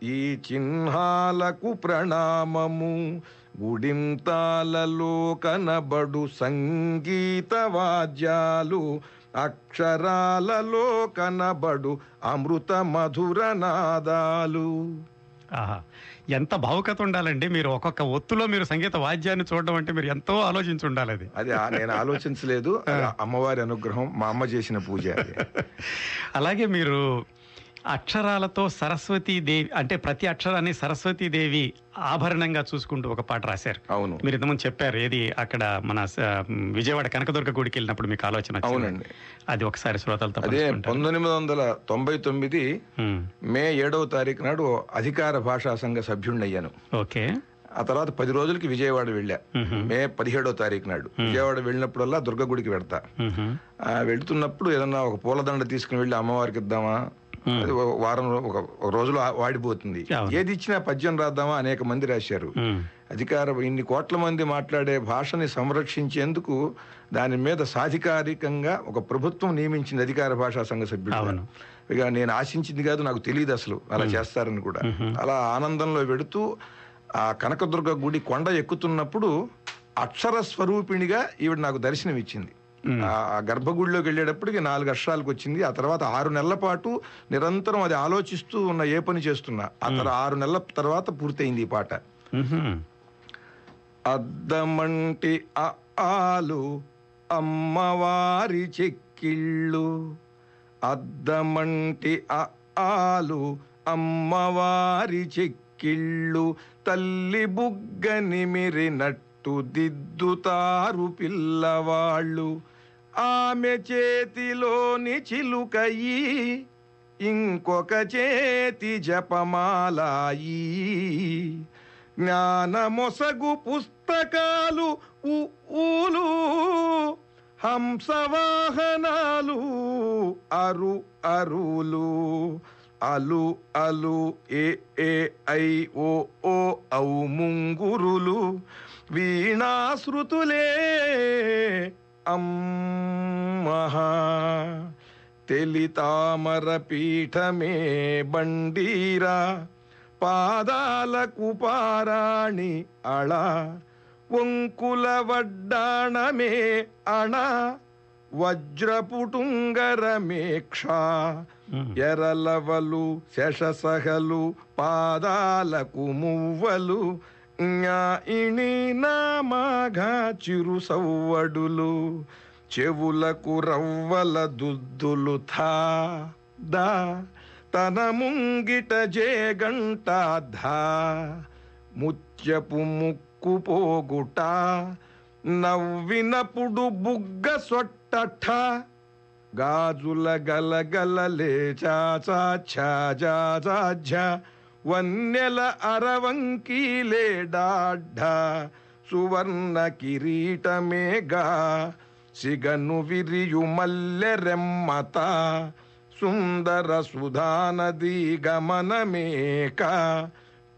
ఈ చిహ్నాలకు ప్రణామము. గుడింతాలలో కనబడు సంగీత వాద్యాలు అక్షరాలలో కనబడు అమృత మధుర నాదాలు. ఆహా. ఎంత భావుకత ఉండాలండి? మీరు ఒక్కొక్క ఒత్తులో మీరు సంగీత వాద్యాన్ని చూడడం అంటే మీరు ఎంతో ఆలోచించి ఉండాలి అది. అది నేను ఆలోచించలేదు. అమ్మవారి అనుగ్రహం మా అమ్మ చేసిన పూజ అలాగే మీరు అక్షరాలతో సరస్వతీ దేవి అంటే ప్రతి అక్షరాన్ని సరస్వతీ దేవి ఆభరణంగా చూసుకుంటూ ఒక పాట రాశారు అవును మీరు ఇంతకుముందు చెప్పారు ఏది అక్కడ మన విజయవాడ కనకదుర్గ గుడికి వెళ్ళినప్పుడు మీకు ఆలోచన. అవునండి. అది ఒకసారి శ్రోతలతో అదే. పంతొమ్మిది వందల తొంభై తొమ్మిది మే ఏడవ తారీఖు నాడు అధికార భాషా సంఘ సభ్యుడిని అయ్యాను ఓకే ఆ తర్వాత పది రోజులకి విజయవాడ వెళ్ళా. మే పదిహేడో తారీఖు నాడు విజయవాడ వెళ్ళినప్పుడల్లా దుర్గ గుడికి. ఆ, వెళ్తున్నప్పుడు ఏదన్నా ఒక పూలదండ తీసుకుని వెళ్ళి అమ్మవారికి ఇద్దామా అది ఒక వారం ఒక రోజులో వాడిపోతుంది. ఏది ఇచ్చినా పద్యం రాద్దామా? అనేక మంది రాశారు. అధికార ఇన్ని కోట్ల మంది మాట్లాడే భాషని సంరక్షించేందుకు దాని మీద సాధికారికంగా ఒక ప్రభుత్వం నియమించింది అధికార భాషా సంఘ సభ్యుడు. అవును. ఇక నేను ఆశించింది కాదు నాకు తెలియదు అసలు. అలా చేస్తారని కూడా. అలా ఆనందంలో వెడుతూ ఆ కనకదుర్గ గుడి కొండ ఎక్కుతున్నప్పుడు అక్షర స్వరూపిణిగా ఈవిడ నాకు దర్శనం ఇచ్చింది ఆ గర్భగుడిలోకి వెళ్ళేటప్పటికి నాలుగు అక్షరాలకు వచ్చింది. ఆ తర్వాత ఆరు నెలల పాటు నిరంతరం అది ఆలోచిస్తూ ఉన్న ఏ పని చేస్తున్నా. ఆ తర్వాత ఆరు నెలల తర్వాత పూర్తయింది ఈ పాట. అద్దమంటి ఆలు అమ్మవారి చెక్కిళ్ళు అద్దమంటి ఆలు అమ్మవారి చెక్కిళ్ళు తల్లి బుగ్గ నిమిరినట్టు దిద్దుతారు పిల్లవాళ్ళు. ఆమె చేతిలోని చిలుకయి ఇంకొక చేతి జపమాలాయి. జ్ఞానమొసగు పుస్తకాలు ఊలు హంసవాహనాలు అరు అరులు అలు అలు ఏ ఏ ఐ ఓ ఓ ఔ ముంగురులు వీణాశ్రుతులే అమ్మహా తెలితామర పీఠమే బండీరా పాదాలకు పారాణి అళ ఒంకుల వడ్డాణమే అణ వజ్రపుటుంగరమేక్ష ఎరలవలు శశసహలు పాదాలకు మువ్వలు జ్ఞాయిణి నామాగా చిరు సవ్వడులు చెవులకు రవ్వల దుద్దులు థా దా తన ముంగిట జేగంట ధా ముత్యపు ముక్కు పోగుట నవ్వినప్పుడు బుగ్గ సొట్టఠ గాజుల గలగలలే చా ఛా జా జా వన్నెల అరవంకీలే డాఢ సువర్ణ కిరీటమేగా సిగను విరియు మల్లె రెమ్మత సుందర సుధానది గమనమేక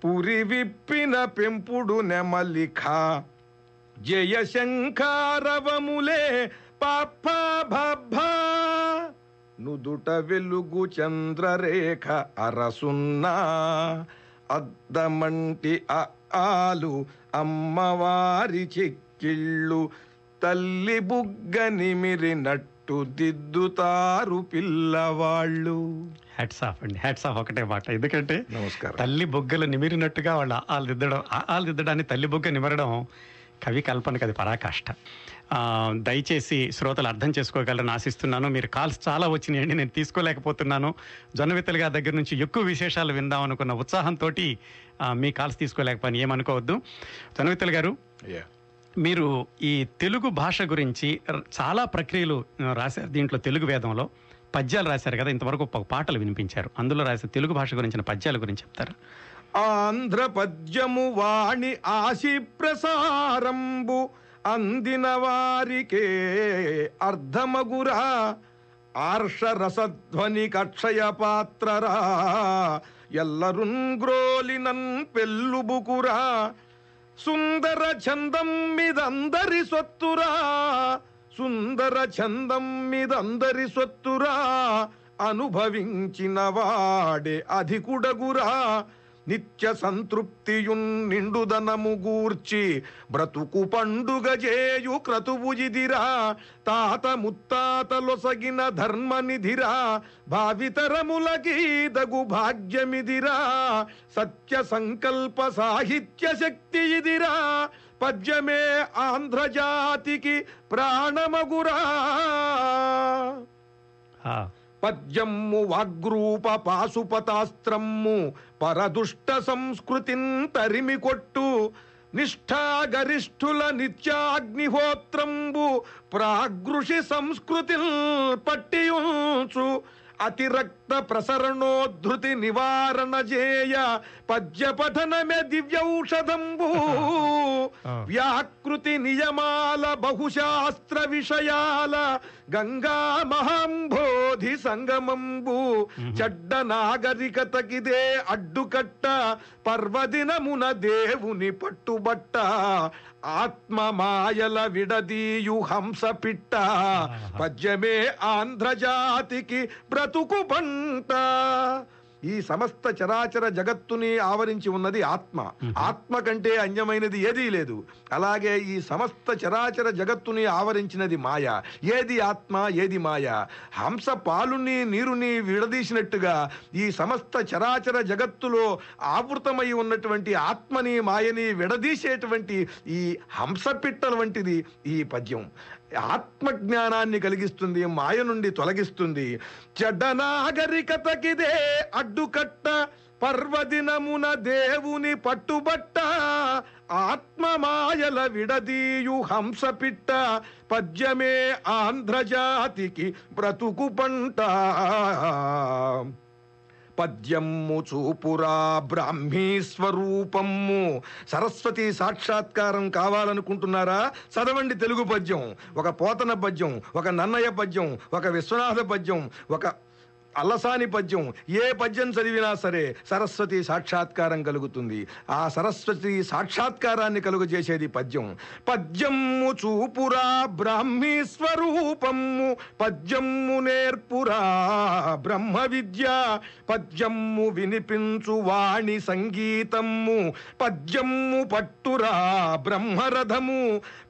పురి విప్పిన పెంపుడు నెమలిఖ జయ శంఖారవములే పాప భభా నుదుట వెలుగు చంద్రరేఖ అరసున్నా. అద్దమంటి ఆలు అమ్మవారి చెక్కిళ్ళు తల్లి బుగ్గ నిమిరినట్టు దిద్దుతారు పిల్లవాళ్ళు. హ్యాట్స్ ఆఫ్ అండి. హ్యాట్స్ ఆఫ్ ఒకటే మాట. ఎందుకంటే నమస్కారం. తల్లి బొగ్గలు నిమిరినట్టుగా వాళ్ళ ఆలు దిద్దడం ఆలు దిద్దడాన్ని తల్లి బొగ్గ నిమరడం కవి కల్పనకు అది పరాకాష్ట. దయచేసి శ్రోతలు అర్థం చేసుకోగలరని ఆశిస్తున్నాను. మీరు కాల్స్ చాలా వచ్చినాయండి నేను తీసుకోలేకపోతున్నాను. జొన్నవిత్తలు గారి దగ్గర నుంచి ఎక్కువ విశేషాలు విందాం అనుకున్న ఉత్సాహంతో మీ కాల్స్ తీసుకోలేకపోయినా ఏమనుకోవద్దు. జొన్నవిత్తలు గారు మీరు ఈ తెలుగు భాష గురించి చాలా ప్రక్రియలు రాశారు. దీంట్లో తెలుగు వేదంలో పద్యాలు రాశారు కదా ఇంతవరకు ఒక పాటలు వినిపించారు. అందులో రాసిన తెలుగు భాష గురించిన పద్యాల గురించి చెప్తారు? ఆంధ్ర పద్యము వాణి ఆశి ప్రసారంబు అందిన వారికే అర్ధమగురా. ఆర్షరసధ్వని కక్షయ పాత్రరా. ఎల్లరున్ గ్రోలినన్ పెళ్ళుబుకురా సుందర ఛందం మీదందరి సొత్తురా. సుందర ఛందం మీదందరి సొత్తురా. అనుభవించిన వాడే అధికుడగురా. నిత్య సంతృప్తియున్ నిండుదనము గూర్చి బ్రతుకు పండుగ చేయు క్రతువుజిదిరా తాత ముత్తాతలొసగిన ధర్మనిధిరా భావితరములకీదగు భాగ్యమిదిరా సత్య సంకల్ప సాహిత్య శక్తి ఇదిరా పద్యమే ఆంధ్రజాతికి ప్రాణమగురా. ఆ, పద్యమ్ము వాగ్రూప పాశుపతాస్త్రమ్ము పరదుష్ట సంస్కృతిన్ తరిమి కొట్టు నిష్ఠాగరిష్ఠుల నిత్యాగ్నిహోత్రంబు ప్రాగృషి సంస్కృతిల్ పట్టియుంచు అతిరక్త ప్రసరణోద్ధృతి నివారణ చేయ పద్య పఠనమే దివ్యౌషధంబు వ్యాకృతి నియమాల బహుశాస్త్ర విషయాల గంగా మహాంబోధి సంగమంబు చెడ్డ నాగరికతకిదే అడ్డుకట్ట పర్వదినమున దేవుని పట్టుబట్ట ఆత్మ మాయల విడదీయు హంస పిట్ట పద్యమే ఆంధ్రజాతికి బ్రతుకు పంట ఈ సమస్త చరాచర జగత్తుని ఆవరించి ఉన్నది ఆత్మ. ఆత్మ కంటే అన్యమైనది ఏదీ లేదు. అలాగే ఈ సమస్త చరాచర జగత్తుని ఆవరించినది మాయ. ఏది ఆత్మ ఏది మాయ. హంస పాలుని నీరుని విడదీసినట్టుగా ఈ సమస్త చరాచర జగత్తులో ఆవృతమై ఉన్నటువంటి ఆత్మని మాయని విడదీసేటువంటి ఈ హంస పిట్టల వంటిది ఈ పద్యం. ఆత్మజ్ఞానాన్ని కలిగిస్తుంది మాయ నుండి తొలగిస్తుంది. చెడ్డ నాగరికతకిదే అడ్డుకట్ట పర్వదినమున దేవుని పట్టుబట్ట ఆత్మ మాయల విడదీయు హంస పిట్ట పద్యమే ఆంధ్రజాతికి బ్రతుకు పంట పద్యము చూపురా బ్రాహ్మీ స్వరూపమ్ము. సరస్వతి సాక్షాత్కారం కావాలనుకుంటున్నారా? చదవండి తెలుగు పద్యం. ఒక పోతన పద్యం ఒక నన్నయ్య పద్యం ఒక విశ్వనాథ పద్యం ఒక అల్లసాని పద్యం ఏ పద్యం చదివినా సరే సరస్వతి సాక్షాత్కారం కలుగుతుంది. ఆ సరస్వతి సాక్షాత్కారాన్ని కలుగజేసేది పద్యం. పద్యమ్ము చూపురా బ్రాహ్మీ స్వరూపము పద్యమ్ము నేర్పురా బ్రహ్మ విద్య పద్యమ్ము వినిపించు వాణి సంగీతమ్ము పద్యమ్ము పట్టురా బ్రహ్మరథము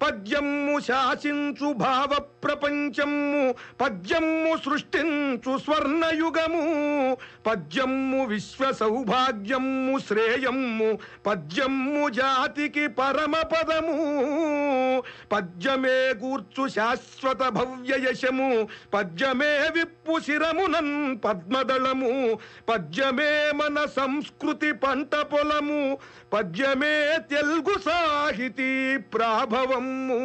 పద్యమ్ము శాసించు భావ ప్రపంచము పద్యమ్ము సృష్టించు స్వర్ణ స్వర్ణయుగము పద్యమ్ము విశ్వ సౌభాగ్యమ్ము శ్రేయమ్ము పద్యమ్ము జాతికి పరమ పదము పద్యమే కూర్చు శాశ్వత భవ్య యశము. పద్యమే విప్పు శిరమునన్ పద్మదళము. పద్యమే మన సంస్కృతి పంట పొలము. పద్యమే తెలుగు సాహితీ ప్రాభవము.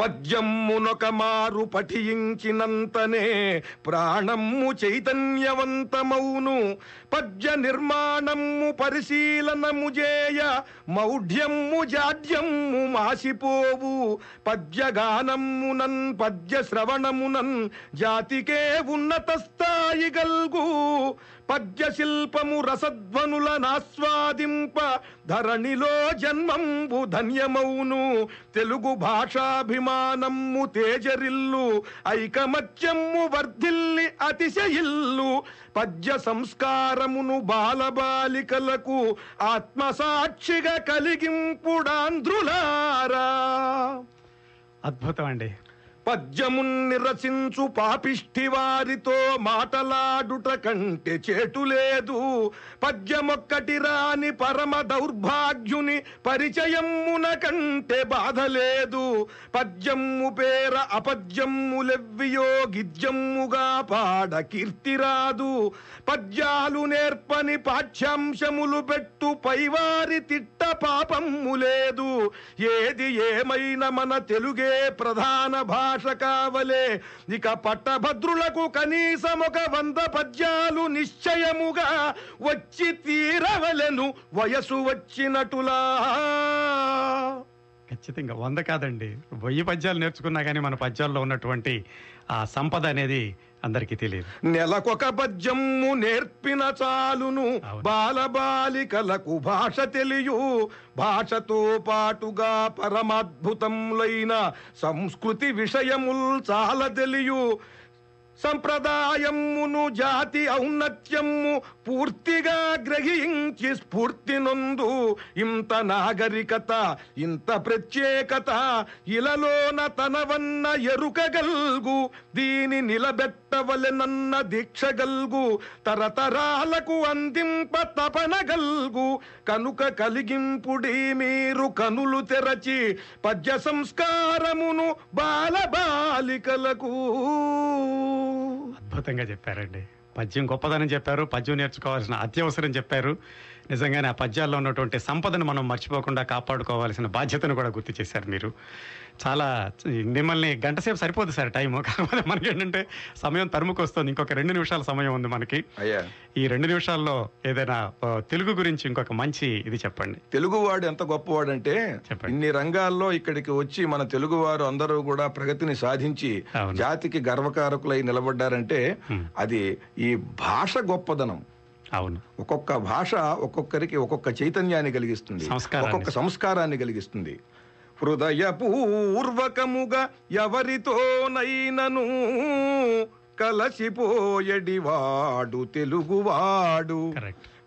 పద్యమ్మునొక మారు పఠించినంతనే ప్రాణమ్ము చైతన్యవంతమౌను. పద్య నిర్మాణము పరిశీలనము చేయ మౌఢ్యమ్ము జాడ్యమ్ము మాసిపోవు. పద్యగానమ్మునన్ పద్య శ్రవణమునన్ జాతికే ఉన్నత స్థాయి గల్గు. పద్యశిల్పము రసధ్వనుల నాస్వాదింప ధరణిలో జన్మంబు ధన్యమౌను. తెలుగు భాషాభిమానమ్ము తేజరిల్లు ఐకమత్యమ్ము వర్ధిల్లి అతిశయిల్లు. పద్య సంస్కారమును బాలబాలికలకు ఆత్మసాక్షిగా కలిగింపుడాంధ్రులారా. అద్భుతం అండి. పద్యమున్ నిరసించు పాపిష్టి వారితో మాటలాడుట కంటే చేటు లేదు. పద్యమొక్కటి రాని పరమ దౌర్భాగ్యుని పరిచయమ్మున కంటే బాధ లేదు. పద్యమ్ము పేర అపద్యమ్ములెవ్వియో గిద్యమ్ముగా పాడ కీర్తి రాదు. పద్యాలు నేర్పని పాఠ్యాంశములు పెట్టు పైవారి తిట్ట పాపమ్ము లేదు. ఏది ఏమైనా మన తెలుగే ప్రధాన భాష కావలే. ఇక పట్టభద్రులకు కనీసం ఒక వంద పద్యాలు నిశ్చయముగా వచ్చి తీరవలెను వయసు వచ్చినటులా. ఖచ్చితంగా వంద కాదండి. వెయ్యి పద్యాలు నేర్చుకున్నా కానీ మన పద్యాల్లో ఉన్నటువంటి ఆ సంపద అనేది అందరికీ తెలియదు. నెలకొక పద్యము నేర్పిన చాలును. బాలబాలికలకు భాష తెలియు. భాషతో పాటుగా పరమాద్భుతములైన సంస్కృతి విషయముల్ చాలా తెలియు. సంప్రదాయమును జాతి ఔన్నత్యము పూర్తిగా గ్రహించి స్ఫూర్తినందు ఇంత నాగరికత ఇంత ప్రత్యేకత ఇలలోన తనవన్న ఎరుకగల్గు దీని నిలబెట్టవలెనన్న దీక్షగల్గు తరతరాలకు అందింప తపనగల్గు కనుక కలిగింపుడి మీరు కనులు తెరచి పద్య సంస్కారమును బాలబాలికలకు. అద్భుతంగా చెప్పారండి. పద్యం గొప్పదనం చెప్పారు పద్యం నేర్చుకోవాల్సిన అత్యవసరం చెప్పారు. నిజంగానే ఆ పద్యాల్లో ఉన్నటువంటి సంపదను మనం మర్చిపోకుండా కాపాడుకోవాల్సిన బాధ్యతను కూడా గుర్తు చేశారు మీరు. చాలా మిమ్మల్ని గంట సేపు సరిపోదు సార్ టైం కాకపోతే మనకి ఏంటంటే సమయం తరుముకు వస్తుంది ఇంకొక రెండు నిమిషాల సమయం ఉంది మనకి. ఈ రెండు నిమిషాల్లో ఏదైనా తెలుగు గురించి ఇంకొక మంచి ఇది చెప్పండి. తెలుగువాడు ఎంత గొప్పవాడంటే చెప్పండి. ఇన్ని రంగాల్లో ఇక్కడికి వచ్చి మన తెలుగువారు అందరూ కూడా ప్రగతిని సాధించి. జాతికి గర్వకారకులై నిలబడ్డారంటే. అది ఈ భాష గొప్పదనం. అవును. ఒక్కొక్క భాష ఒక్కొక్కరికి ఒక్కొక్క చైతన్యాన్ని కలిగిస్తుంది. ఒక్కొక్క సంస్కారాన్ని కలిగిస్తుంది. హృదయపూర్వకముగా ఎవరితోనైనను కలసిపోయడివాడు తెలుగువాడు.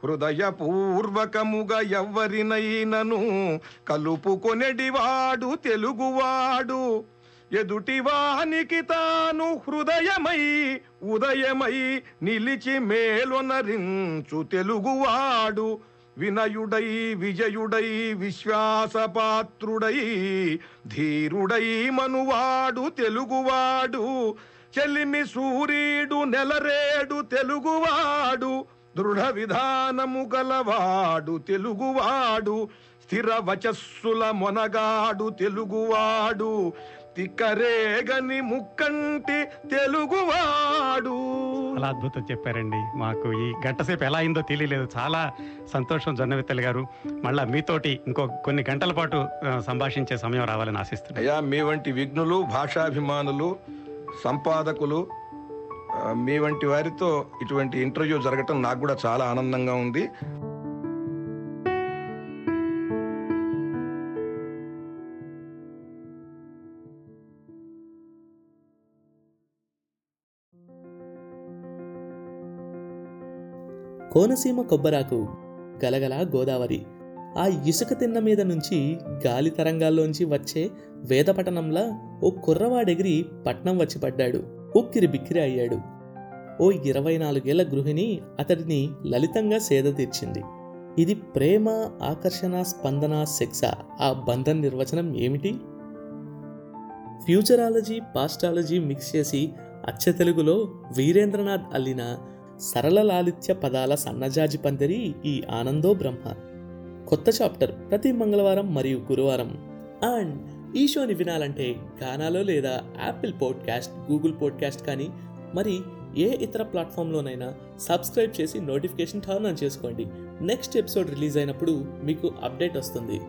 హృదయపూర్వకముగా ఎవ్వరినైనను కలుపుకొనెడివాడు తెలుగువాడు. ఎదుటివానికి తాను హృదయమై ఉదయమై నిలిచి మేలొనరించు తెలుగువాడు. వినయుడై విజయుడై విశ్వాసపాత్రుడై ధీరుడై మనువాడు తెలుగువాడు చెలిమి సూర్యుడు నెలరేడు తెలుగువాడు దృఢ విధానము గలవాడు తెలుగువాడు స్థిర వచస్సుల మొనగాడు తెలుగువాడు తిక్కరేగని ముక్కంటి తెలుగువాడు. చాలా అద్భుతం చెప్పారండి మాకు. ఈ గంట సేపు ఎలా అయిందో తెలియలేదు. చాలా సంతోషం జొన్నవిత్తలు గారు. మళ్ళా మీతోటి ఇంకో కొన్ని గంటల పాటు సంభాషించే సమయం రావాలని ఆశిస్తున్నాను అయ్యా మీ వంటి విఘ్నులు భాషాభిమానులు సంపాదకులు మీ వంటి వారితో ఇటువంటి ఇంటర్వ్యూ జరగటం నాకు కూడా చాలా ఆనందంగా ఉంది. కోనసీమ కొబ్బరాకు గలగల గోదావరి. ఆ ఇసుక తిన్న మీద నుంచి గాలి తరంగాల్లోంచి వచ్చే వేదపట్టణంలా ఓ కుర్రవాడెగిరి పట్నం వచ్చి పడ్డాడు. ఉక్కిరి బిక్కిరి అయ్యాడు. ఓ ఇరవై నాలుగేళ్ళ గృహిణి అతడిని లలితంగా సేద తీర్చింది. ఇది ప్రేమ ఆకర్షణ స్పందన శిక్ష. ఆ బంధం నిర్వచనం ఏమిటి? ఫ్యూచరాలజీ పాస్టాలజీ మిక్స్ చేసి అచ్చ తెలుగులో వీరేంద్రనాథ్ అల్లిన సరళ లాలిత్య పదాల సన్నజాజి పందిరి ఈ ఆనందో బ్రహ్మ. కొత్త చాప్టర్ ప్రతి మంగళవారం మరియు గురువారం. అండ్ ఈ షోని వినాలంటే గానాలో లేదా యాపిల్ పాడ్కాస్ట్ గూగుల్ పాడ్కాస్ట్ కానీ మరి ఏ ఇతర ప్లాట్ఫామ్లోనైనా సబ్స్క్రైబ్ చేసి నోటిఫికేషన్ టర్న్ ఆన్ చేసుకోండి. నెక్స్ట్ ఎపిసోడ్ రిలీజ్ అయినప్పుడు మీకు అప్డేట్ వస్తుంది.